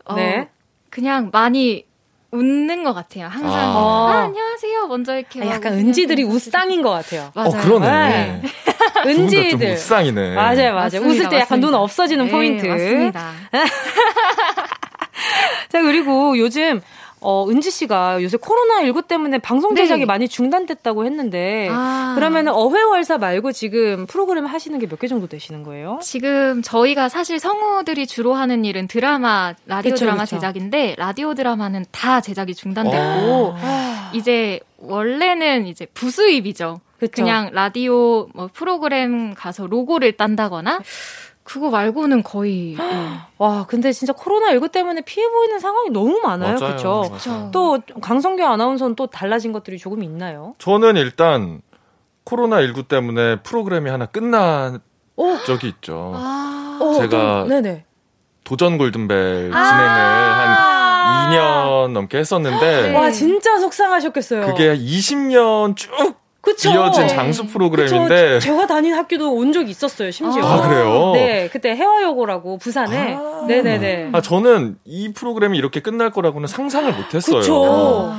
어, 네. 그냥 많이 웃는 것 같아요. 항상. 아. 아, 안녕하세요. 먼저 이렇게. 아, 막 약간 은지들이 좀 웃상인 것 같아요. 맞아요. 어, 그러네. 네. 좀 은지들. 무쌍이네. 맞아요, 맞아요. 맞습니다, 웃을 때 약간 눈 맞습니다. 없어지는 네, 포인트. 맞습니다. 자, 그리고 요즘, 어, 은지 씨가 요새 코로나19 때문에 방송 제작이 네. 많이 중단됐다고 했는데, 아. 그러면 어회월사 말고 지금 프로그램 하시는 게 몇 개 정도 되시는 거예요? 지금 저희가 사실 성우들이 주로 하는 일은 드라마, 라디오 그쵸, 드라마 그쵸. 제작인데, 라디오 드라마는 다 제작이 어. 중단됐고, 이제 원래는 이제 부수입이죠. 그쵸. 그냥 라디오 뭐 프로그램 가서 로고를 딴다거나 그거 말고는 거의 네. 와, 근데 진짜 코로나 19 때문에 피해 보이는 상황이 너무 많아요. 그렇죠? 또 강성규 아나운서는 또 달라진 것들이 조금 있나요? 저는 일단 코로나 19 때문에 프로그램이 하나 끝난 오. 적이 있죠. 아, 어, 제가 좀- 네네. 도전 골든벨 진행을 아. 한 2년 넘게 했었는데 네. 와, 진짜 속상하셨겠어요. 그게 20년 쭉 그쵸? 이어진 네. 장수 그쵸. 프로그램인데 제가 다닌 학교도 온 적이 있었어요, 심지어. 아, 그래요? 네, 그때 해화여고라고 부산에. 아. 네네네. 아, 저는 이 프로그램이 이렇게 끝날 거라고는 상상을 못 했어요. 그쵸.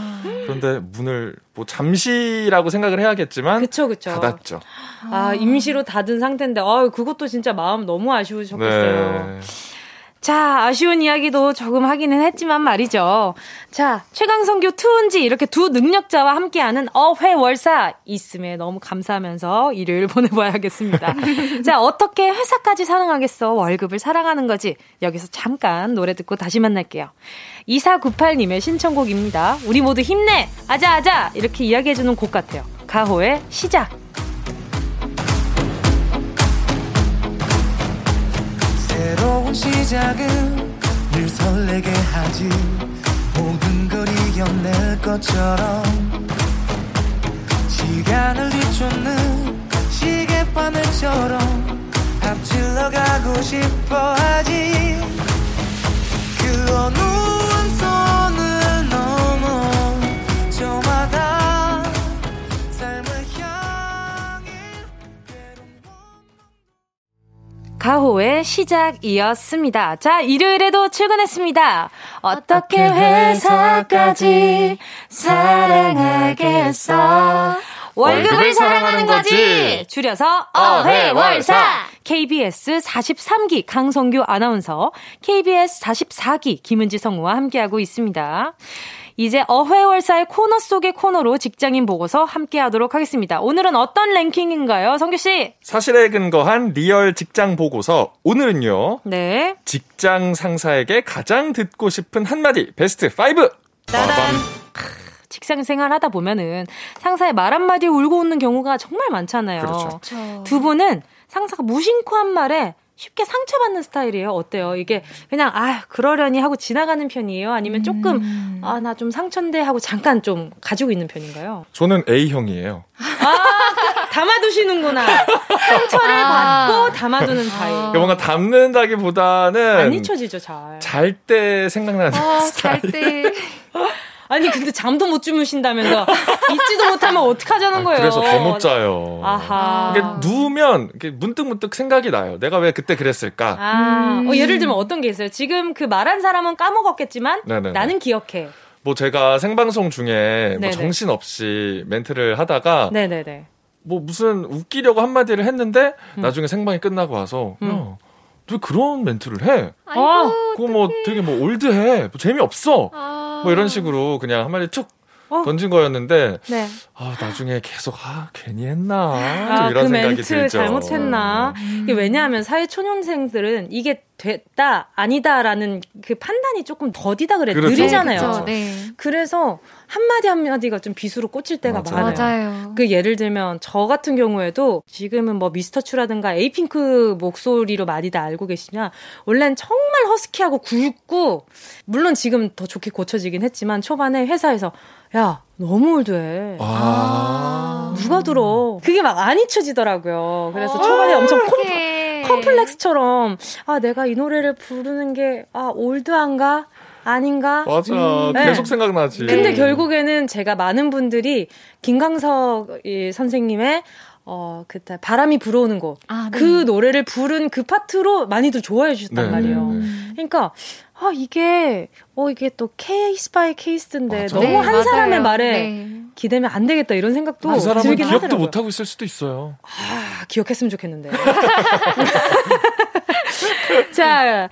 그런데 문을 뭐 잠시라고 생각을 해야겠지만 그쵸, 그쵸. 닫았죠. 아, 임시로 닫은 상태인데, 아 그것도 진짜 마음 너무 아쉬우셨겠어요. 네. 자, 아쉬운 이야기도 조금 하기는 했지만 말이죠. 자, 최강성규 투은지 이렇게 두 능력자와 함께하는 어회월사 있음에 너무 감사하면서 일요일 보내봐야겠습니다. 자, 어떻게 회사까지 사랑하겠어? 월급을 사랑하는 거지. 여기서 잠깐 노래 듣고 다시 만날게요. 2498님의 신청곡입니다. 우리 모두 힘내! 아자아자! 이렇게 이야기해주는 곡 같아요. 가호의 시작! 새로운 시작은 늘 설레게 하지. 모든 걸 이겨낼 것처럼 시간을 뒤쫓는 시계바늘처럼 앞질러 가고 싶어 하지. 그 어느 한선 가호의 시작이었습니다. 자, 일요일에도 출근했습니다. 어떻게 회사까지 사랑하겠어? 월급을 사랑하는 거지! 줄여서 어회월사! KBS 43기 강성규 아나운서, KBS 44기 김은지 성우와 함께하고 있습니다. 이제 어회월사의 코너 속의 코너로 직장인 보고서 함께 하도록 하겠습니다. 오늘은 어떤 랭킹인가요, 성규씨? 사실에 근거한 real 직장 보고서 오늘은요. 네. 직장 상사에게 가장 듣고 싶은 한마디 베스트 5. 따단. 직장 생활 하다 보면은 상사의 말 한마디에 울고 웃는 경우가 정말 많잖아요. 그렇죠. 두 분은 상사가 무심코 한 말에 쉽게 상처받는 스타일이에요. 어때요? 이게 그냥 아 그러려니 하고 지나가는 편이에요. 아니면 조금 아나 좀 상처인데 하고 잠깐 좀 가지고 있는 편인가요? 저는 A형이에요. 담아두시는구나. 상처를 아. 받고 담아두는 타입. 그러니까 뭔가 담는다기보다는 안 잊혀지죠 잘. 잘 때 생각나는 아, 스타일. 잘 때. 아니 근데 잠도 못 주무신다면서 잊지도 못하면 어떡하자는 아, 거예요. 그래서 더 못 자요. 아하. 이게 누우면 이렇게 문득 문득 생각이 나요. 내가 왜 그때 그랬을까? 아, 음. 어, 예를 들면 어떤 게 있어요? 지금 그 말한 사람은 까먹었겠지만 네네네. 나는 기억해. 뭐 제가 생방송 중에 뭐 네네. 정신 없이 멘트를 하다가 네네네. 뭐 무슨 웃기려고 한마디를 했는데 음. 나중에 생방이 끝나고 와서 야, 너왜 그런 멘트를 해? 아이고, 어, 그거 뭐 되게 뭐 올드해. 뭐 재미없어. 아. 뭐 이런 식으로 그냥 한마디 툭 어. 던진 거였는데 네. 아, 나중에 계속 아, 괜히 했나. 아, 좀그 이런 생각이 멘트 들죠. 잘못했나. 이게 왜냐하면 사회 초년생들은 이게 됐다, 아니다라는 그 판단이 조금 더디다 그래. 그렇죠. 느리잖아요. 그쵸, 네. 그래서 한 마디 한 마디가 좀 비수로 꽂힐 때가 맞아요. 많아요. 맞아요. 그 예를 들면 저 같은 경우에도 지금은 뭐 미스터츄라든가 에이핑크 목소리로 많이들 알고 계시냐 원래는 정말 허스키하고 굵고 물론 지금 더 좋게 고쳐지긴 했지만 초반에 회사에서 야 너무 올드해 아. 누가 들어 그게 막 안 잊혀지더라고요 그래서 초반에 엄청 콤, 어떡해. 컴플렉스처럼 아 내가 이 노래를 부르는 게 아 올드한가 아닌가 맞아. 네. 계속 생각나지. 근데 결국에는 제가 많은 분들이 김광석 이 선생님의 어 그때 바람이 불어오는 곳그 아, 네. 노래를 부른 그 파트로 많이들 좋아해 주셨단 네, 말이에요. 네, 네. 그러니까 아 이게 어 이게 또 case by case인데 맞아. 너무 네, 한 사람의 맞아요. 말에 네. 기대면 안 되겠다 이런 생각도 그 사람은 들긴 기억도 하더라고요. 못 하고 있을 수도 있어요. 아, 기억했으면 좋겠는데. 자,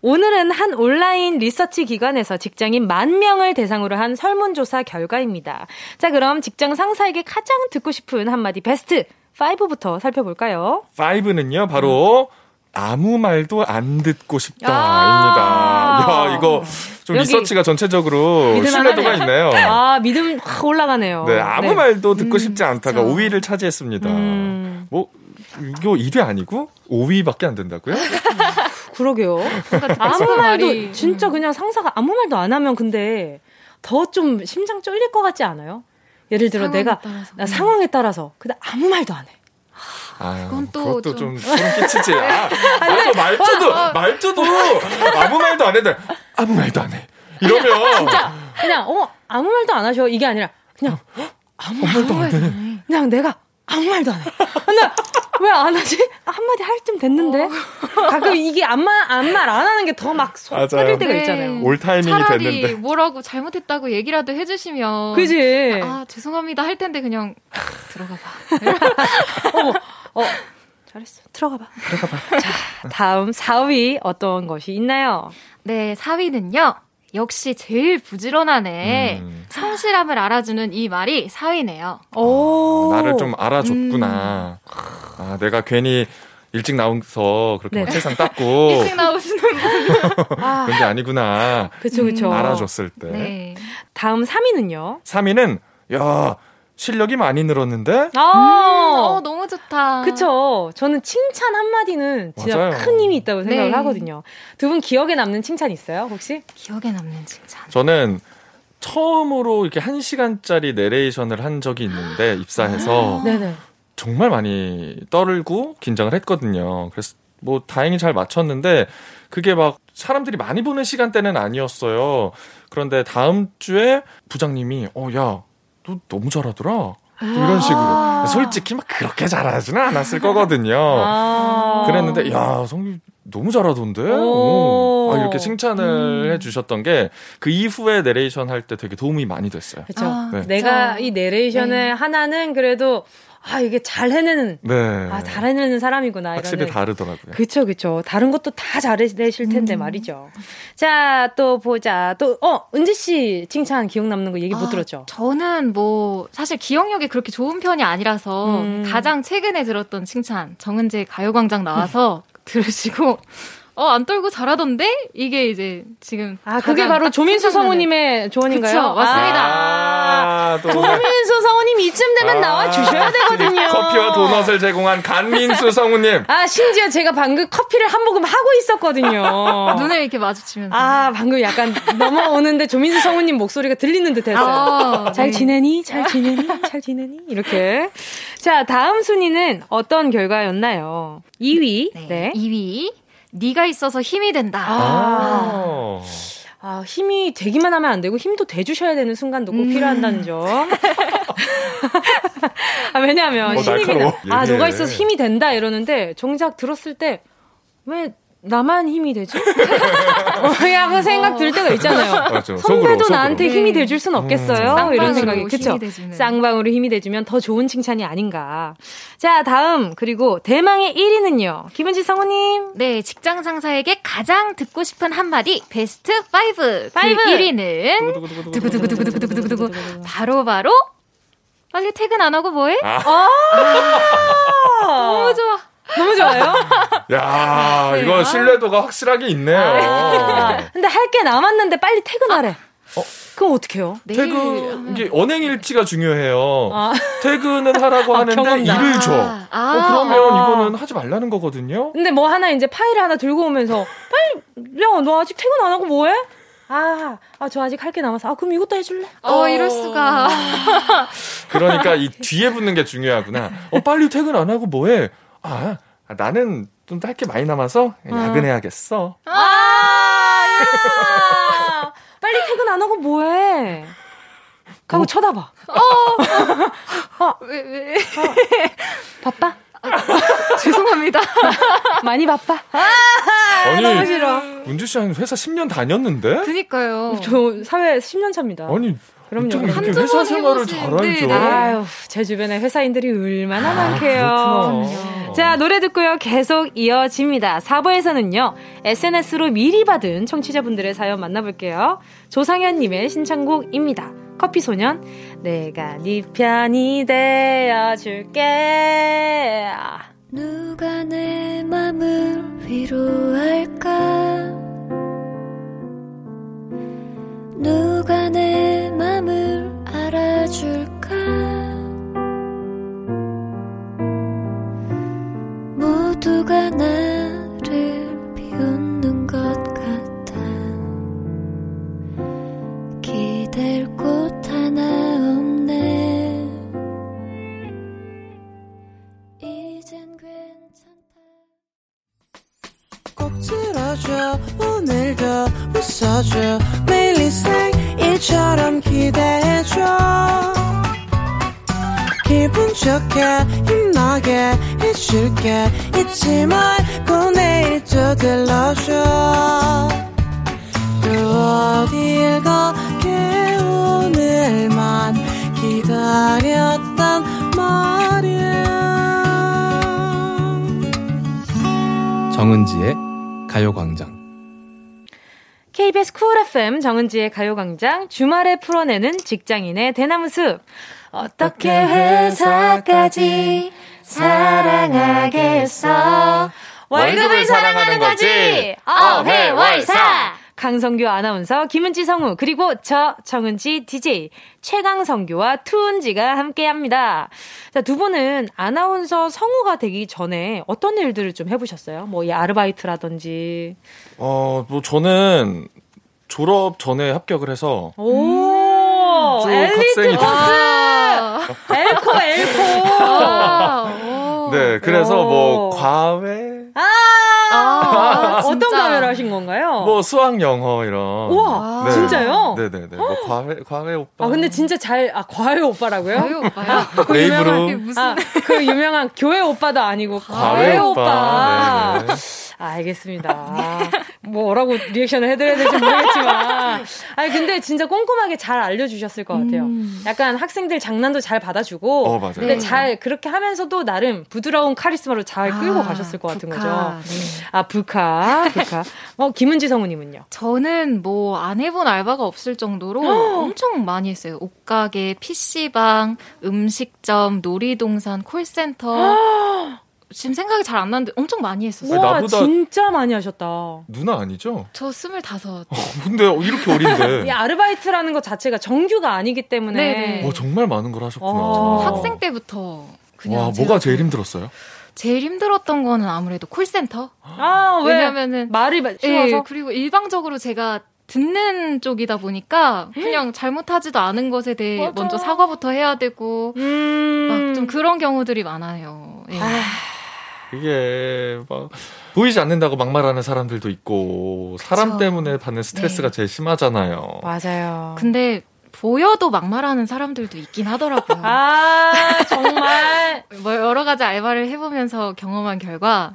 오늘은 한 온라인 리서치 기관에서 직장인 만 명을 대상으로 한 설문조사 결과입니다. 자, 그럼 직장 상사에게 가장 듣고 싶은 한마디 베스트 5부터 살펴볼까요? 5는요, 바로 아무 말도 안 듣고 싶다입니다. 아. 야, 이거 좀 리서치가 전체적으로. 신뢰도가 있네요. 아, 믿음 확 올라가네요. 네, 아무 네. 말도 듣고 싶지 않다가 그쵸. 5위를 차지했습니다. 음, 뭐 이거 1위 아니고 5위밖에 안 된다고요? 그러게요. 아무 싶은 말도 진짜 음. 그냥 상사가 아무 말도 안 하면 근데 더 좀 심장 쫄릴 것 같지 않아요? 예를 들어 상황에 내가 따라서. 나 상황에 따라서 근데 아무 말도 안 해. 아, 그건 또 그것도 좀 좀- 소름 끼치지. 아, 아, 또 말투도 말투도 아무 말도 안 했는데 아무 말도 안 해. 이러면 진짜 그냥 어 아무 말도 안 하셔 이게 아니라 그냥 아무 말도 안 해. 그냥 내가 아무 말도 안 해. 근데 왜안 하지? 한마디 할 쯤 됐는데 가끔 이게 안말 말안 하는 게 더 막속 맞아요. 터질 때가 네. 있잖아요. 올 타이밍이 차라리 됐는데. 뭐라고 잘못했다고 얘기라도 해주시면 그지? 아 죄송합니다 할 텐데 그냥 들어가 봐. 어, 잘했어. 들어가 봐. 들어가 봐. 자, 다음 4위 어떤 것이 있나요? 네 4위는요 역시 제일 부지런한 애 음. 성실함을 알아주는 이 말이 4위네요. 오. 나를 좀 알아줬구나. 아, 내가 괜히 일찍 나와서 그렇게 네. 세상 닦고 일찍 나오시는 분. 아, 그런 게 아니구나. 그쵸, 그쵸. 알아줬을 때. 네. 다음 3위는요? 3위는 야 실력이 많이 늘었는데 아, 어 너무 좋다. 그쵸. 저는 칭찬 한마디는 진짜 맞아요. 큰 힘이 있다고 생각을 네. 하거든요. 두 분 기억에 남는 칭찬 있어요, 혹시? 기억에 남는 칭찬. 저는 처음으로 이렇게 한 시간짜리 내레이션을 한 적이 있는데 입사해서 네네. 정말 많이 떨고 긴장을 했거든요. 그래서 뭐 다행히 잘 맞췄는데 그게 막 사람들이 많이 보는 시간대는 아니었어요. 그런데 다음 주에 부장님이 어 야 너 너무 잘하더라. 또 이런 식으로 솔직히 막 그렇게 잘하지는 않았을 거거든요. 아. 그랬는데 야 성규 너무 잘하던데 오. 오. 아, 이렇게 칭찬을 해주셨던 게 그 이후에 내레이션 할 때 되게 도움이 많이 됐어요. 그쵸. 아, 네. 내가. 이 내레이션을 네. 하나는 그래도 아, 이게 잘 해내는, 네, 아, 잘 해내는 사람이구나. 확실히 이러는. 다르더라고요. 그쵸, 그쵸. 다른 것도 다 잘해내실 텐데 음. 말이죠. 자, 또 보자. 또, 어, 은지 씨 칭찬 기억 남는 거 얘기 못 아, 들었죠? 저는 뭐 사실 기억력이 그렇게 좋은 편이 아니라서 음. 가장 최근에 들었던 칭찬 정은재 가요광장 나와서 들으시고 어 안 떨고 잘하던데 이게 이제 지금 아, 그게 바로 딱 조민수 성우님의 조언인가요? 그쵸, 맞습니다. 아, 또 조민수 성우님 이쯤 되면 아, 나와 주셔야 되거든요. 커피와 도넛을 제공한 간민수 성우님. 아, 심지어 제가 방금 커피를 한 모금 하고 있었거든요. 눈을 이렇게 마주치면서 아, 방금 약간 넘어오는데 조민수 성우님 목소리가 들리는 듯 했어요. 아, 잘 네. 지내니? 잘 지내니? 잘 지내니? 이렇게. 자, 다음 순위는 어떤 결과였나요? 2위. 네. 네. 2위 네가 있어서 힘이 된다. 아. 아, 힘이 되기만 하면 안 되고 힘도 대주셔야 되는 순간도 꼭 음. 필요한다는 점. 아, 왜냐하면 어, 힘이 날카로워. 아, 얘기해. 너가 있어서 힘이 된다 이러는데 정작 들었을 때 왜 나만 힘이 되지? 어, 야그 생각 들 때가 있잖아요. 맞죠. 선배도 속으로, 속으로. 나한테 힘이 네. 돼줄 순 없겠어요? 쌍방으로 이런 생각이 그쵸? 쌍방으로 힘이 돼주면 더 좋은 칭찬이 아닌가. 자 다음 그리고 대망의 1위는요. 김은지 성우님. 네, 직장 상사에게 가장 듣고 싶은 한마디 베스트 5. five. 그 1위는 두구두구두구두구두구두구 바로 바로 빨리 퇴근 안 하고 뭐해? 아, 너무 좋아. 너무 좋아요. 야, 네. 이거 신뢰도가 확실하게 있네요. 아, 근데 할 게 남았는데 빨리 퇴근하래. 그럼 어떡해요? 퇴근 이게 언행일치가 중요해요. 아. 퇴근은 하라고 아, 하는데 경험담. 일을 줘. 아, 아, 어, 그러면 아. 이거는 하지 말라는 거거든요. 근데 뭐 하나 이제 파일을 하나 들고 오면서 빨리 야 너 아직 퇴근 안 하고 뭐 해? 아, 아, 저 아직 할 게 남아서. 아, 그럼 이것도 해줄래? 어, 이럴 수가. 그러니까 이 뒤에 붙는 게 중요하구나. 어, 빨리 퇴근 안 하고 뭐 해? 아, 아, 나는 좀 할 게 많이 남아서 야근해야겠어. 아, 야! 빨리 퇴근 안 하고 뭐해? 하고 쳐다봐. 왜, 왜. 바빠? 죄송합니다. 많이 바빠? 아니, 너무 싫어. 문주 씨 회사 10년 다녔는데? 그니까요. 저 사회 10년 차입니다. 아니, 그럼요. 한두 회사 번 생활을. 잘 알죠? 네, 네. 아유, 제 주변에 회사인들이 얼마나 아, 많게요. 그렇구나. 자, 노래 듣고요. 계속 이어집니다. 4부에서는요, SNS로 미리 받은 청취자분들의 사연 만나볼게요. 조상현 님의 신청곡입니다. 커피 소년, 내가 네 편이 되어 줄게. 아. 누가 내 맘을 위로할 FM 정은지의 가요광장 주말에 풀어내는 직장인의 대나무 숲. 어떻게 회사까지 사랑하겠어? 월급을 사랑하는 거지! 어회월사! 강성규 아나운서, 김은지 성우, 그리고 저 정은지 DJ, 최강성규와 투은지가 함께 합니다. 자, 두 분은 아나운서 성우가 되기 전에 어떤 일들을 좀 해보셨어요? 뭐, 이 아르바이트라든지. 어, 뭐 저는 졸업 전에 합격을 해서 오! 쭉 엘리트 학생이 코스! 아, 엘코, 엘코! 아, 오. 네, 그래서 오. 뭐 과외 아! 아, 어떤 진짜. 과외를 하신 건가요? 뭐 수학 영어 이런 우와, 아. 진짜요? 네네네 뭐 과외 과외 오빠 아, 근데 진짜 잘, 아, 과외 오빠라고요? 아유, 오빠야. 그 웨이브로 이게 무슨 아, 그 유명한 교회 오빠도 아니고 과외, 과외 오빠. 오빠. 아, 알겠습니다. 뭐라고 리액션을 해드려야 될지 모르겠지만. 아니, 근데 진짜 꼼꼼하게 잘 알려주셨을 것 같아요. 음. 약간 학생들 장난도 잘 받아주고. 어 맞아요 근데 네. 잘 그렇게 하면서도 나름 부드러운 카리스마로 잘 끌고 아, 가셨을 것 같은 북한. 거죠. 네. 아, 북카, 북카. 어, 김은지 성우님은요? 저는 뭐 안 해본 알바가 없을 정도로 엄청 많이 했어요. 옷가게, PC방, 음식점, 놀이동산, 콜센터. 지금 생각이 잘 안 나는데 엄청 많이 했었어요. 와, 나보다- 진짜 많이 하셨다. 누나 아니죠? 저 스물다섯. 근데 이렇게 이 어린데 아르바이트라는 것 자체가 정규가 아니기 때문에. 네네. 와 정말 많은 걸 하셨구나 어. 학생 때부터 그냥 와 뭐가 제일 힘들었어요? 제일 힘들었던 거는 아무래도 콜센터. 아, 왜? 왜냐면은 말이 마- 예, 쉬워서. 그리고 일방적으로 제가 듣는 쪽이다 보니까 그냥 잘못하지도 않은 것에 대해 맞아. 먼저 사과부터 해야 되고 음. 막좀 그런 경우들이 많아요. 예. 이게 막 보이지 않는다고 막말하는 사람들도 있고 사람 그쵸. 때문에 받는 스트레스가 네. 제일 심하잖아요. 맞아요. 근데 보여도 막말하는 사람들도 있긴 하더라고요. 아, 정말. 뭐 여러 가지 알바를 해보면서 경험한 결과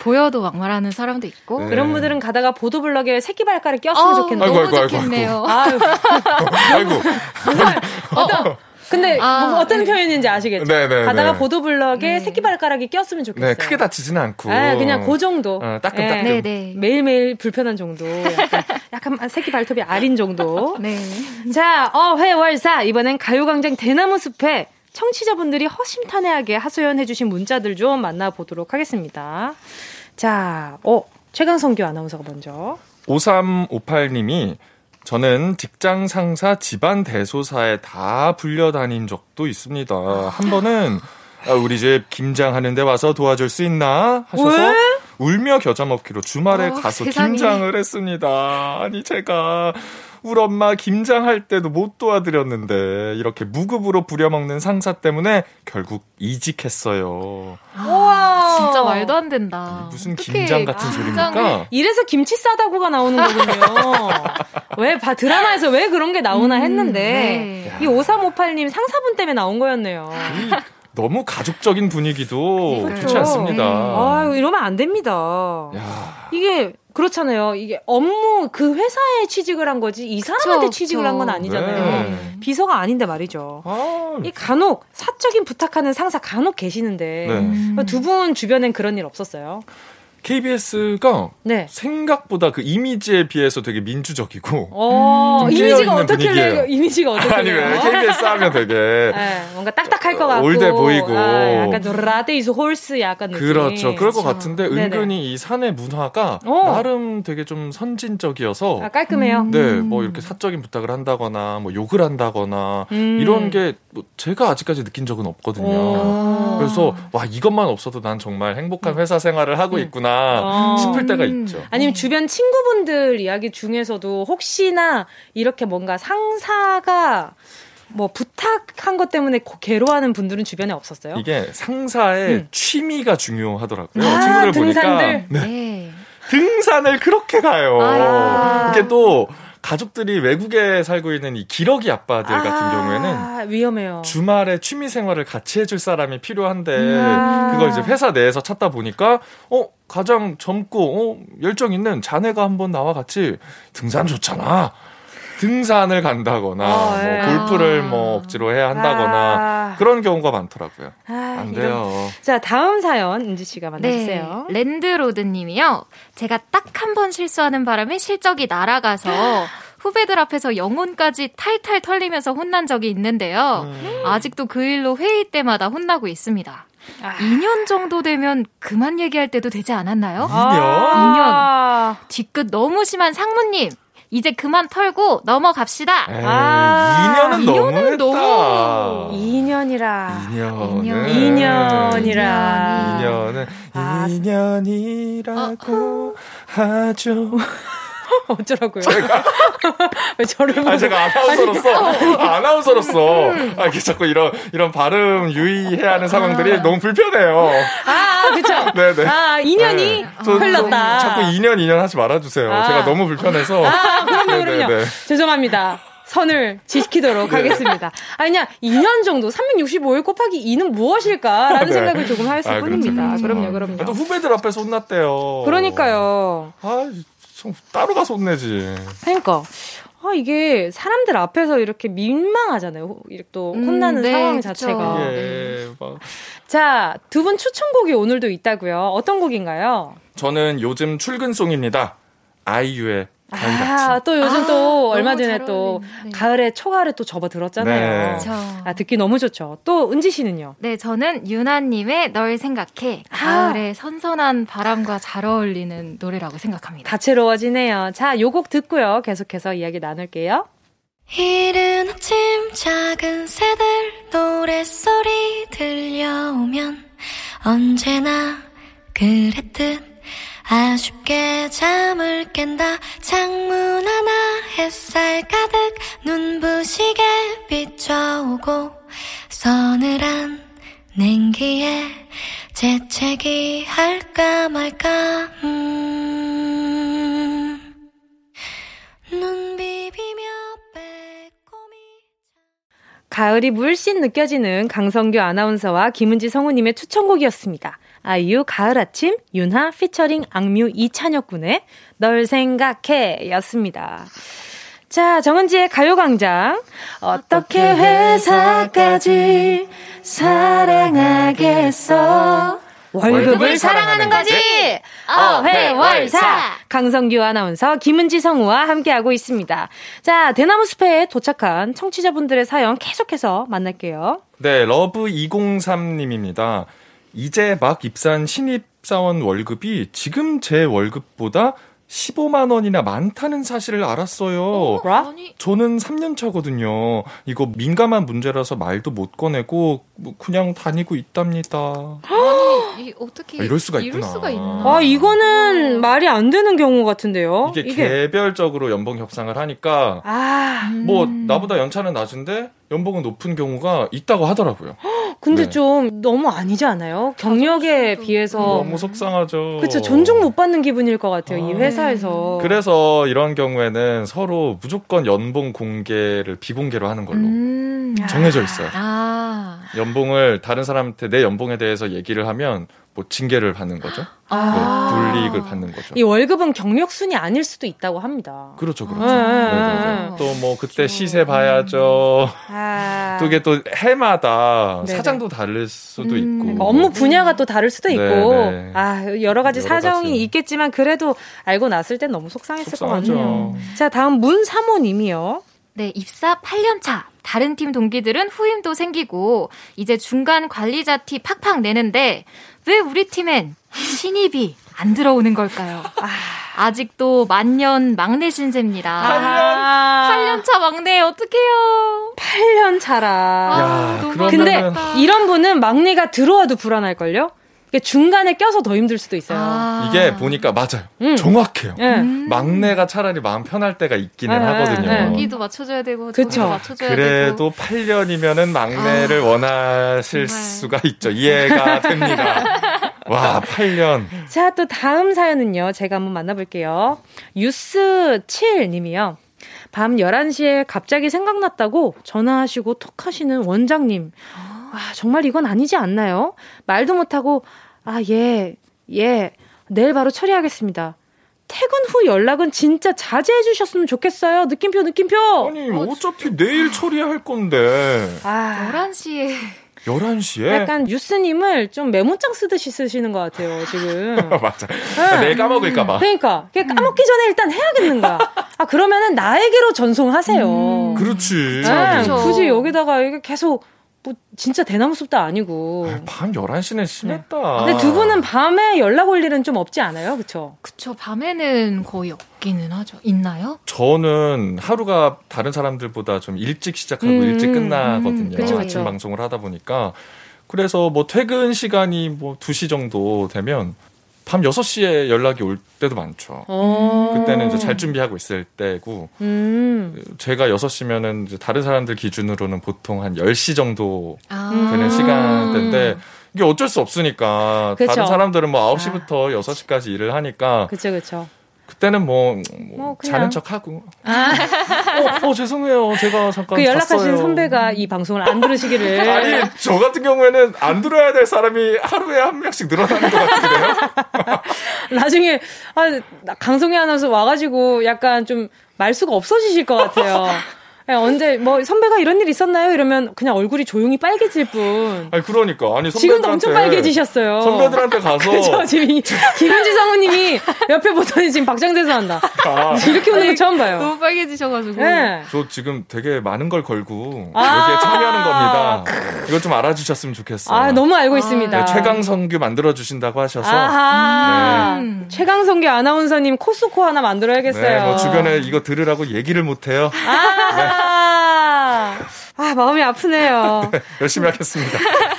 보여도 막말하는 사람도 있고 네. 그런 분들은 가다가 보도블럭에 새끼 발가락 꼈으면 아, 좋겠네요. 아이고, 너무 아이고, 아이고, 좋겠네요. 아유, 아이고 어떤, 근데 아, 뭐 어떤 네. 표현인지 아시겠죠? 네네 가다가 네. 보도블럭에 네. 새끼 발가락이 꼈으면 좋겠어요. 네 크게 다치지는 않고 아, 그냥 그 정도. 어, 따끔따끔. 예. 네네. 매일매일 불편한 정도. 약간, 약간 새끼 발톱이 아린 정도. 네. 자, 어회월사. 이번엔 가요광장 대나무 숲에 청취자분들이 허심탄회하게 하소연해주신 문자들 좀 만나보도록 하겠습니다. 자, 어, 최강성규 아나운서가 먼저. 5358님이 저는 직장 상사 집안 대소사에 다 불려다닌 적도 있습니다. 한 번은 아, 우리 집 김장하는데 와서 도와줄 수 있나 하셔서 왜? 울며 겨자 먹기로 주말에 어, 가서 세상에. 김장을 했습니다. 아니 제가 우리 엄마 김장할 때도 못 도와드렸는데 이렇게 무급으로 부려먹는 상사 때문에 결국 이직했어요. 우와. 진짜 말도 안 된다. 무슨 김장 같은 김장을. 소리입니까? 이래서 김치 싸다고가 나오는 거군요. 왜, 바, 드라마에서 왜 그런 게 나오나 음, 했는데, 네. 이 5358님 상사분 때문에 나온 거였네요. 이 너무 가족적인 분위기도 그렇죠. 좋지 않습니다. 아유, 이러면 안 됩니다. 야, 이게, 그렇잖아요. 이게 업무, 그 회사에 취직을 한 거지, 이 사람한테 그쵸, 취직을. 한 건 아니잖아요. 네. 비서가 아닌데 말이죠. 아, 이 간혹, 사적인 부탁하는 상사 간혹 계시는데, 네. 음. 두분 주변엔 그런 일 없었어요? KBS가 네. 생각보다 그 이미지에 비해서 되게 민주적이고 어, 좀 이미지가 어떻길래 분위기예요. 이미지가 어떻길래? 아니 왜 KBS 하면 되게 네, 뭔가 딱딱할 것 같고 old해 보이고. 아, 약간 좀 latte is horse 약간 느낌. 그렇죠. 그럴 것 그렇죠. 같은데. 은근히 이 사내 문화가 어. 나름 되게 좀 선진적이어서 아, 깔끔해요. 네, 뭐 이렇게 사적인 부탁을 한다거나 뭐 욕을 한다거나 음. 이런 게 뭐 제가 아직까지 느낀 적은 없거든요. 오. 그래서 와 이것만 없어도 난 정말 행복한 회사 생활을 하고 있구나 어. 싶을 때가 음. 있죠. 아니면 주변 친구분들 이야기 중에서도 혹시나 이렇게 뭔가 상사가 뭐 부탁한 것 때문에 고- 괴로워하는 분들은 주변에 없었어요? 이게 상사의 음. 취미가 중요하더라고요. 아, 친구들 등산들? 보니까 네, 네. 등산을 그렇게 가요. 아. 이게 또 가족들이 외국에 살고 있는 이 기러기 아빠들 같은 경우에는 아, 위험해요. 주말에 취미 생활을 같이 해줄 사람이 필요한데 아. 그걸 이제 회사 내에서 찾다 보니까 어 가장 젊고 어 열정 있는 자네가 한번 나와 같이 등산 좋잖아. 등산을 간다거나 아, 뭐 예. 골프를 뭐 억지로 해야 한다거나 아. 그런 경우가 많더라고요. 아, 안 이런- 돼요. 자, 다음 사연 은지 씨가 만나주세요. 네, 랜드로드님이요. 제가 딱 한 번 실수하는 바람에 실적이 날아가서 후배들 앞에서 영혼까지 탈탈 털리면서 혼난 적이 있는데요. 음. 아직도 그 일로 회의 때마다 혼나고 있습니다. 아. 2년 정도 되면 그만 얘기할 때도 되지 않았나요? 아. 뒤끝 너무 심한 상무님. 이제 그만 털고 넘어갑시다. 에이, 아, 2년은 이년은 너무했다. 너무- 2년이라. 2년은 인연이라. 2년은 아. 2년이라고 하죠. 어쩌라고요? 왜 저를. 아 제가 아나운서로서 아, 아나운서로서 아, 이렇게 자꾸 이런 이런 발음 유의해야 하는 상황들이 너무 불편해요. 아, 그쵸. 네네. 아, 2년이 네. 저- 흘렀다. 자꾸 2년 2년 하지 말아 주세요. 아. 제가 너무 불편해서. 아, 그럼요. 그럼요. 죄송합니다. 선을 지키도록 네. 하겠습니다. 아니, 그냥 2년 정도, 365일 곱하기 2는 무엇일까라는 네. 생각을 조금 했을 아, 뿐입니다. 그렇죠. 그럼요, 아, 그럼요. 또 후배들 앞에서 혼났대요. 그러니까요. 아, 좀 따로 가서 혼내지. 그러니까. 아, 이게 사람들 앞에서 이렇게 민망하잖아요. 호- 이렇게 또 음, 혼나는 네, 상황. 자체가. 예, 막 자, 두 분 추천곡이 오늘도 있다고요. 어떤 곡인가요? 저는 요즘 출근송입니다. 아이유의 아. 또 요즘 아, 또 얼마 전에 잘 또. 네. 가을에 초가을에 또 접어들었잖아요. 네. 저. 아, 듣기 너무 좋죠. 또 은지 씨는요? 네, 저는 유나님의 널 생각해. 가을에 선선한 바람과 잘 어울리는 노래라고 생각합니다. 다채로워지네요. 자, 요 곡 듣고요. 계속해서 이야기 나눌게요. 이른 아침 작은 새들 노랫소리 들려오면 언제나 그랬듯 아쉽게 잠을 깬다 창문 하나 햇살 가득 눈부시게 비춰오고 서늘한 냉기에 재채기 할까 말까 음. 눈 비비며 가을이 물씬 느껴지는 강성규 아나운서와 김은지 성우님의 추천곡이었습니다. 아이유 가을 아침 윤하 피처링 악뮤 이찬혁 군의 널 생각해 였습니다. 자, 정은지의 가요광장. 어떻게 회사까지 사랑하겠어? 월급을 사랑하는 거지! 어회월사! 강성규 아나운서, 김은지 성우와 함께하고 있습니다. 자, 대나무 숲에 도착한 청취자분들의 사연 계속해서 만날게요. 네, 러브 203님입니다. 이제 막 입사한 신입사원 월급이 지금 제 월급보다 15만 원이나 많다는 사실을 알았어요. 아니, 저는 3년 차거든요. 이거 민감한 문제라서 말도 못 꺼내고 뭐 그냥 다니고 있답니다. 아니, 이 어떻게 아, 이럴 수가 이럴 있구나. 수가 있나? 아, 이거는 말이 안 되는 경우 같은데요? 이게, 개별적으로 연봉 협상을 하니까 아, 뭐 음. 나보다 연차는 낮은데 연봉은 높은 경우가 있다고 하더라고요. 근데 네. 좀 너무 아니지 않아요? 경력에 비해서. 너무 속상하죠. 그쵸, 존중 못 받는 기분일 것 같아요, 이 아. 회사에서. 그래서 이런 경우에는 서로 무조건 연봉 공개를 비공개로 하는 걸로 음. 정해져 있어요. 아. 연봉을 다른 사람한테 내 연봉에 대해서 얘기를 하면 뭐 징계를 받는 거죠. 아. 네, 불이익을 받는 거죠. 이 월급은 경력 순이 아닐 수도 있다고 합니다. 그렇죠, 그렇죠. 네, 네네네. 또뭐 그때 시세 봐야죠. 아. 또 이게 또 해마다 네네. 사장도 다를 수도 있고. 그러니까 업무 분야가 또 다를 수도 있고 네, 네. 아 여러 가지 여러 사정이 가지. 있겠지만 그래도 알고 났을 땐 너무 속상했을 속상하죠. 것 같네요. 자 다음 문 사모님이요. 네, 입사 8년 차. 다른 팀 동기들은 후임도 생기고 이제 중간 관리자 티 팍팍 내는데 왜 우리 팀엔 신입이 안 들어오는 걸까요? 아, 직도 만년 막내 신세입니다. 아, 8년 차 막내 어떡해요? 8년 차라. 야, 너무 그러면은 근데 이런 분은 막내가 들어와도 불안할걸요? 중간에 껴서 더 힘들 수도 있어요. 아. 이게 보니까 맞아요. 음. 정확해요. 예. 막내가 차라리 마음 편할 때가 있기는 네, 하거든요. 네. 여기도 맞춰줘야 되고 그쵸. 맞춰줘야 되고 그래도 8년이면은 막내를 원하실 정말. 수가 있죠. 이해가 됩니다. 와, 8년. 자, 또 다음 사연은요. 제가 한번 만나볼게요. 유스 7님이요. 밤 11시에 갑자기 생각났다고 전화하시고 톡 하시는 원장님. 아, 정말 이건 아니지 않나요? 말도 못하고, 아, 예, 예, 내일 바로 처리하겠습니다. 퇴근 후 연락은 진짜 자제해 주셨으면 좋겠어요. 느낌표, 느낌표! 아니, 어차피 내일 처리할 건데. 아, 11시에 11시에? 약간 유스님을 좀 메모장 쓰듯이 쓰시는 것 같아요, 지금. 맞아. 내일 까먹을까봐. 그러니까 까먹기 전에 일단 해야겠는 거야. 아 그러면은 나에게로 전송하세요. 그렇지. 네, 그쵸. 굳이 여기다가 이게 계속 뭐 진짜 대나무 숲도 아니고. 밤 11시는 심했다. 근데 두 분은 밤에 연락 올 일은 좀 없지 않아요, 그렇죠? 그쵸 밤에는 거의 없기는 하죠. 있나요? 저는 하루가 다른 사람들보다 좀 일찍 시작하고 음, 일찍 끝나거든요. 음, 그쵸, 아침 그쵸. 방송을 하다 보니까. 그래서 뭐 퇴근 시간이 뭐 2시 정도 되면 밤 6시에 연락이 올 때도 많죠. 어. 그때는 이제 잘 준비하고 있을 때고 음. 제가 6시면은 이제 다른 사람들 기준으로는 보통 한 10시 정도 아. 되는 시간대인데 이게 어쩔 수 없으니까 그쵸. 다른 사람들은 뭐 9시부터 6시까지 일을 하니까 그쵸, 그쵸. 그때는 뭐, 뭐뭐 그냥. 자는 척 하고 어, 어, 죄송해요 제가 잠깐 그 연락하신 잤어요. 선배가 이 방송을 안 들으시기를. 아니 저 같은 경우에는 안 들어야 될 사람이 하루에 한 명씩 늘어나는 것 같은데요 나중에, 아, 나 강성희 아나운서 와가지고 약간 좀 말수가 없어지실 것 같아요. 예, 언제, 뭐, 선배가 이런 일 있었나요? 이러면 그냥 얼굴이 조용히 빨개질 뿐. 아니 그러니까 아니 선배들한테 지금도 엄청 빨개지셨어요. 선배들한테 가서 그죠? 지금 이 김은지 사모님이 옆에 보더니 지금 박장대소 한다. 아, 이렇게 웃는 거 처음 봐요. 너무 빨개지셔가지고. 네. 저 지금 되게 많은 걸 걸고 아. 여기에 참여하는 겁니다. 이거 좀 알아주셨으면 좋겠어요. 아, 너무 알고 있습니다. 네, 최강성규 만들어 주신다고 하셔서. 네. 최강성규 아나운서님 코스코 하나 만들어야겠어요. 네, 뭐 주변에 이거 들으라고 얘기를 못 해요. 아, 아, 마음이 아프네요. 열심히 하겠습니다.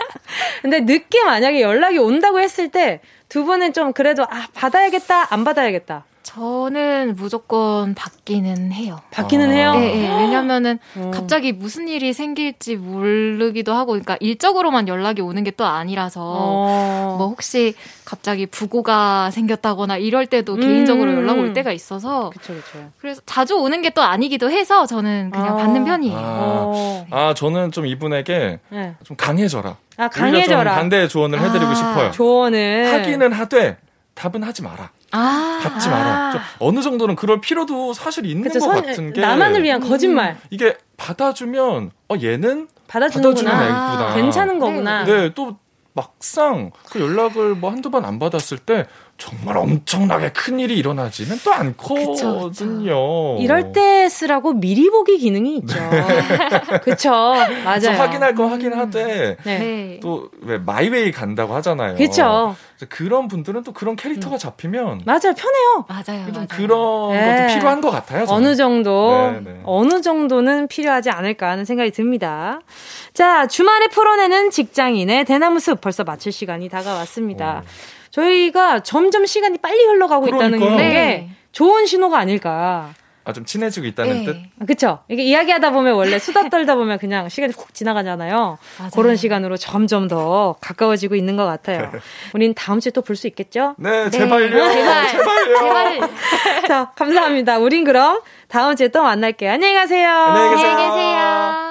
근데 늦게 만약에 연락이 온다고 했을 때 두 분은 좀 그래도 아, 받아야겠다, 안 받아야겠다. 저는 무조건 받기는 해요. 받기는 아. 해요. 네, 네. 왜냐면은 음. 갑자기 무슨 일이 생길지 모르기도 하고, 그러니까 일적으로만 연락이 오는 게 또 아니라서 어. 뭐 혹시 갑자기 부고가 생겼다거나 이럴 때도 음. 개인적으로 연락 올 때가 있어서 그쵸, 그쵸. 그래서 자주 오는 게 또 아니기도 해서 저는 그냥 아. 받는 편이에요. 아. 어. 아, 저는 좀 이분에게 네. 좀 강해져라. 아, 강해져라. 반대의 조언을 해드리고 아, 싶어요. 조언을. 하기는 하되 답은 하지 마라. 아, 받지 아. 마라. 좀 어느 정도는 그럴 필요도 사실 있는 그쵸, 것 선- 같은 게 나만을 위한 거짓말. 이게 받아주면 어 얘는 받아주는구나. 받아주는 애구나. 괜찮은 거구나. 네, 또 막상 그 연락을 뭐 한두 번 안 받았을 때 정말 엄청나게 큰 일이 일어나지는 또 않거든요. 이럴 때 쓰라고 미리 보기 기능이 있죠. 그쵸. 맞아요. 그래서 확인할 건 확인하되 네. 네. 또왜 마이웨이 간다고 하잖아요. 그쵸. 그래서 그런 분들은 또 그런 캐릭터가 잡히면 맞아요. 편해요. 맞아요. 좀 맞아요. 그런 네. 것도 필요한 것 같아요. 저는. 어느 정도, 네, 네. 어느 정도는 필요하지 않을까 하는 생각이 듭니다. 자, 주말에 풀어내는 직장인의 대나무 숲 벌써 마칠 시간이 다가왔습니다. 저희가 점점 시간이 빨리 흘러가고 있다는 그러니까요. 게 네. 좋은 신호가 아닐까. 아, 좀 친해지고 있다는 네. 뜻. 아, 그쵸? 이게 이야기하다 보면 원래 수다 떨다 보면 그냥 시간이 훅 지나가잖아요. 맞아요. 그런 시간으로 점점 더 가까워지고 있는 것 같아요. 우린 다음 주에 또 볼 수 있겠죠? 네, 제발요. 제발. 제발요. 제발. 자, 감사합니다. 우린 그럼 다음 주에 또 만날게요. 안녕히 가세요. 안녕히 계세요. 안녕히 계세요.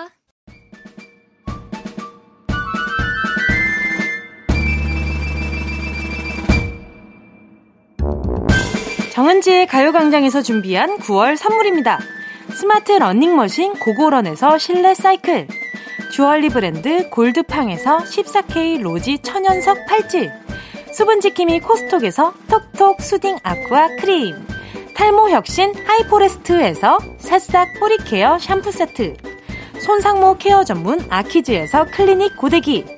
정은지의 가요광장에서 준비한 9월 선물입니다. 스마트 러닝머신 고고런에서 실내 사이클. 주얼리 브랜드 골드팡에서 14K 로지 천연석 팔찌. 수분지킴이 코스톡에서 톡톡 수딩 아쿠아 크림. 탈모 혁신 하이포레스트에서 새싹 뿌리 care 샴푸 세트. 손상모 care 전문 아키즈에서 클리닉 고데기.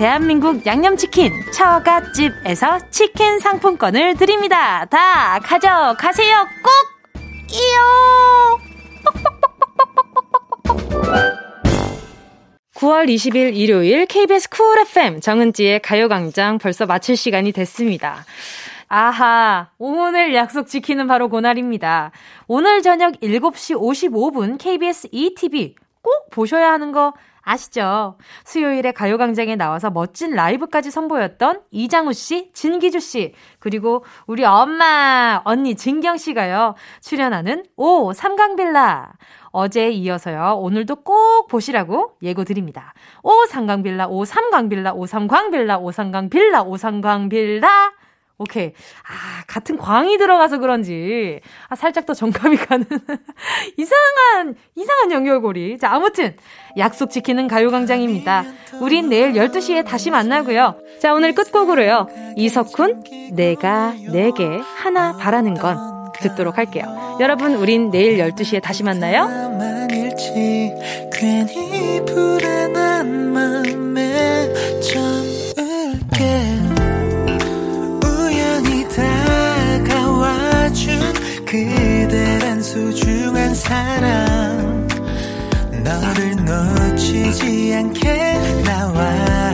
대한민국 양념치킨 처갓집에서 치킨 상품권을 드립니다. 다 가져가세요. 꼭! 이요! 9월 20일 일요일 KBS 쿨 FM 정은지의 가요광장 벌써 마칠 시간이 됐습니다. 아하, 오늘 약속 지키는 바로 그날입니다. 오늘 저녁 7시 55분 KBS ETV 꼭 보셔야 하는 거 아시죠? 수요일에 가요광장에 나와서 멋진 라이브까지 선보였던 이장우 씨, 진기주 씨, 그리고 우리 엄마, 언니 진경 씨가요, 출연하는 오, 삼강빌라. 어제에 이어서요, 오늘도 꼭 보시라고 예고 드립니다. 오, 삼강빌라, 오, 삼강빌라, 오, 삼광빌라, 오, 삼강빌라, 오, 삼광빌라. 오케이. 아, 같은 광이 들어가서 그런지, 아, 살짝 더 정감이 가는, 이상한, 이상한 연결고리. 자, 아무튼, 약속 지키는 가요광장입니다. 우린 내일 12시에 다시 만나고요. 자, 오늘 끝곡으로요. 이석훈, 내가 내게 하나 바라는 건 듣도록 할게요. 여러분, 우린 내일 12시에 다시 만나요. 괜히 불안한 마음에 그대란 소중한 사람. 너를 놓치지 않게 나와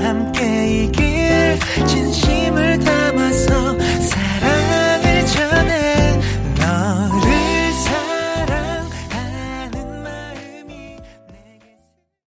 함께 이 길 진심을 담아서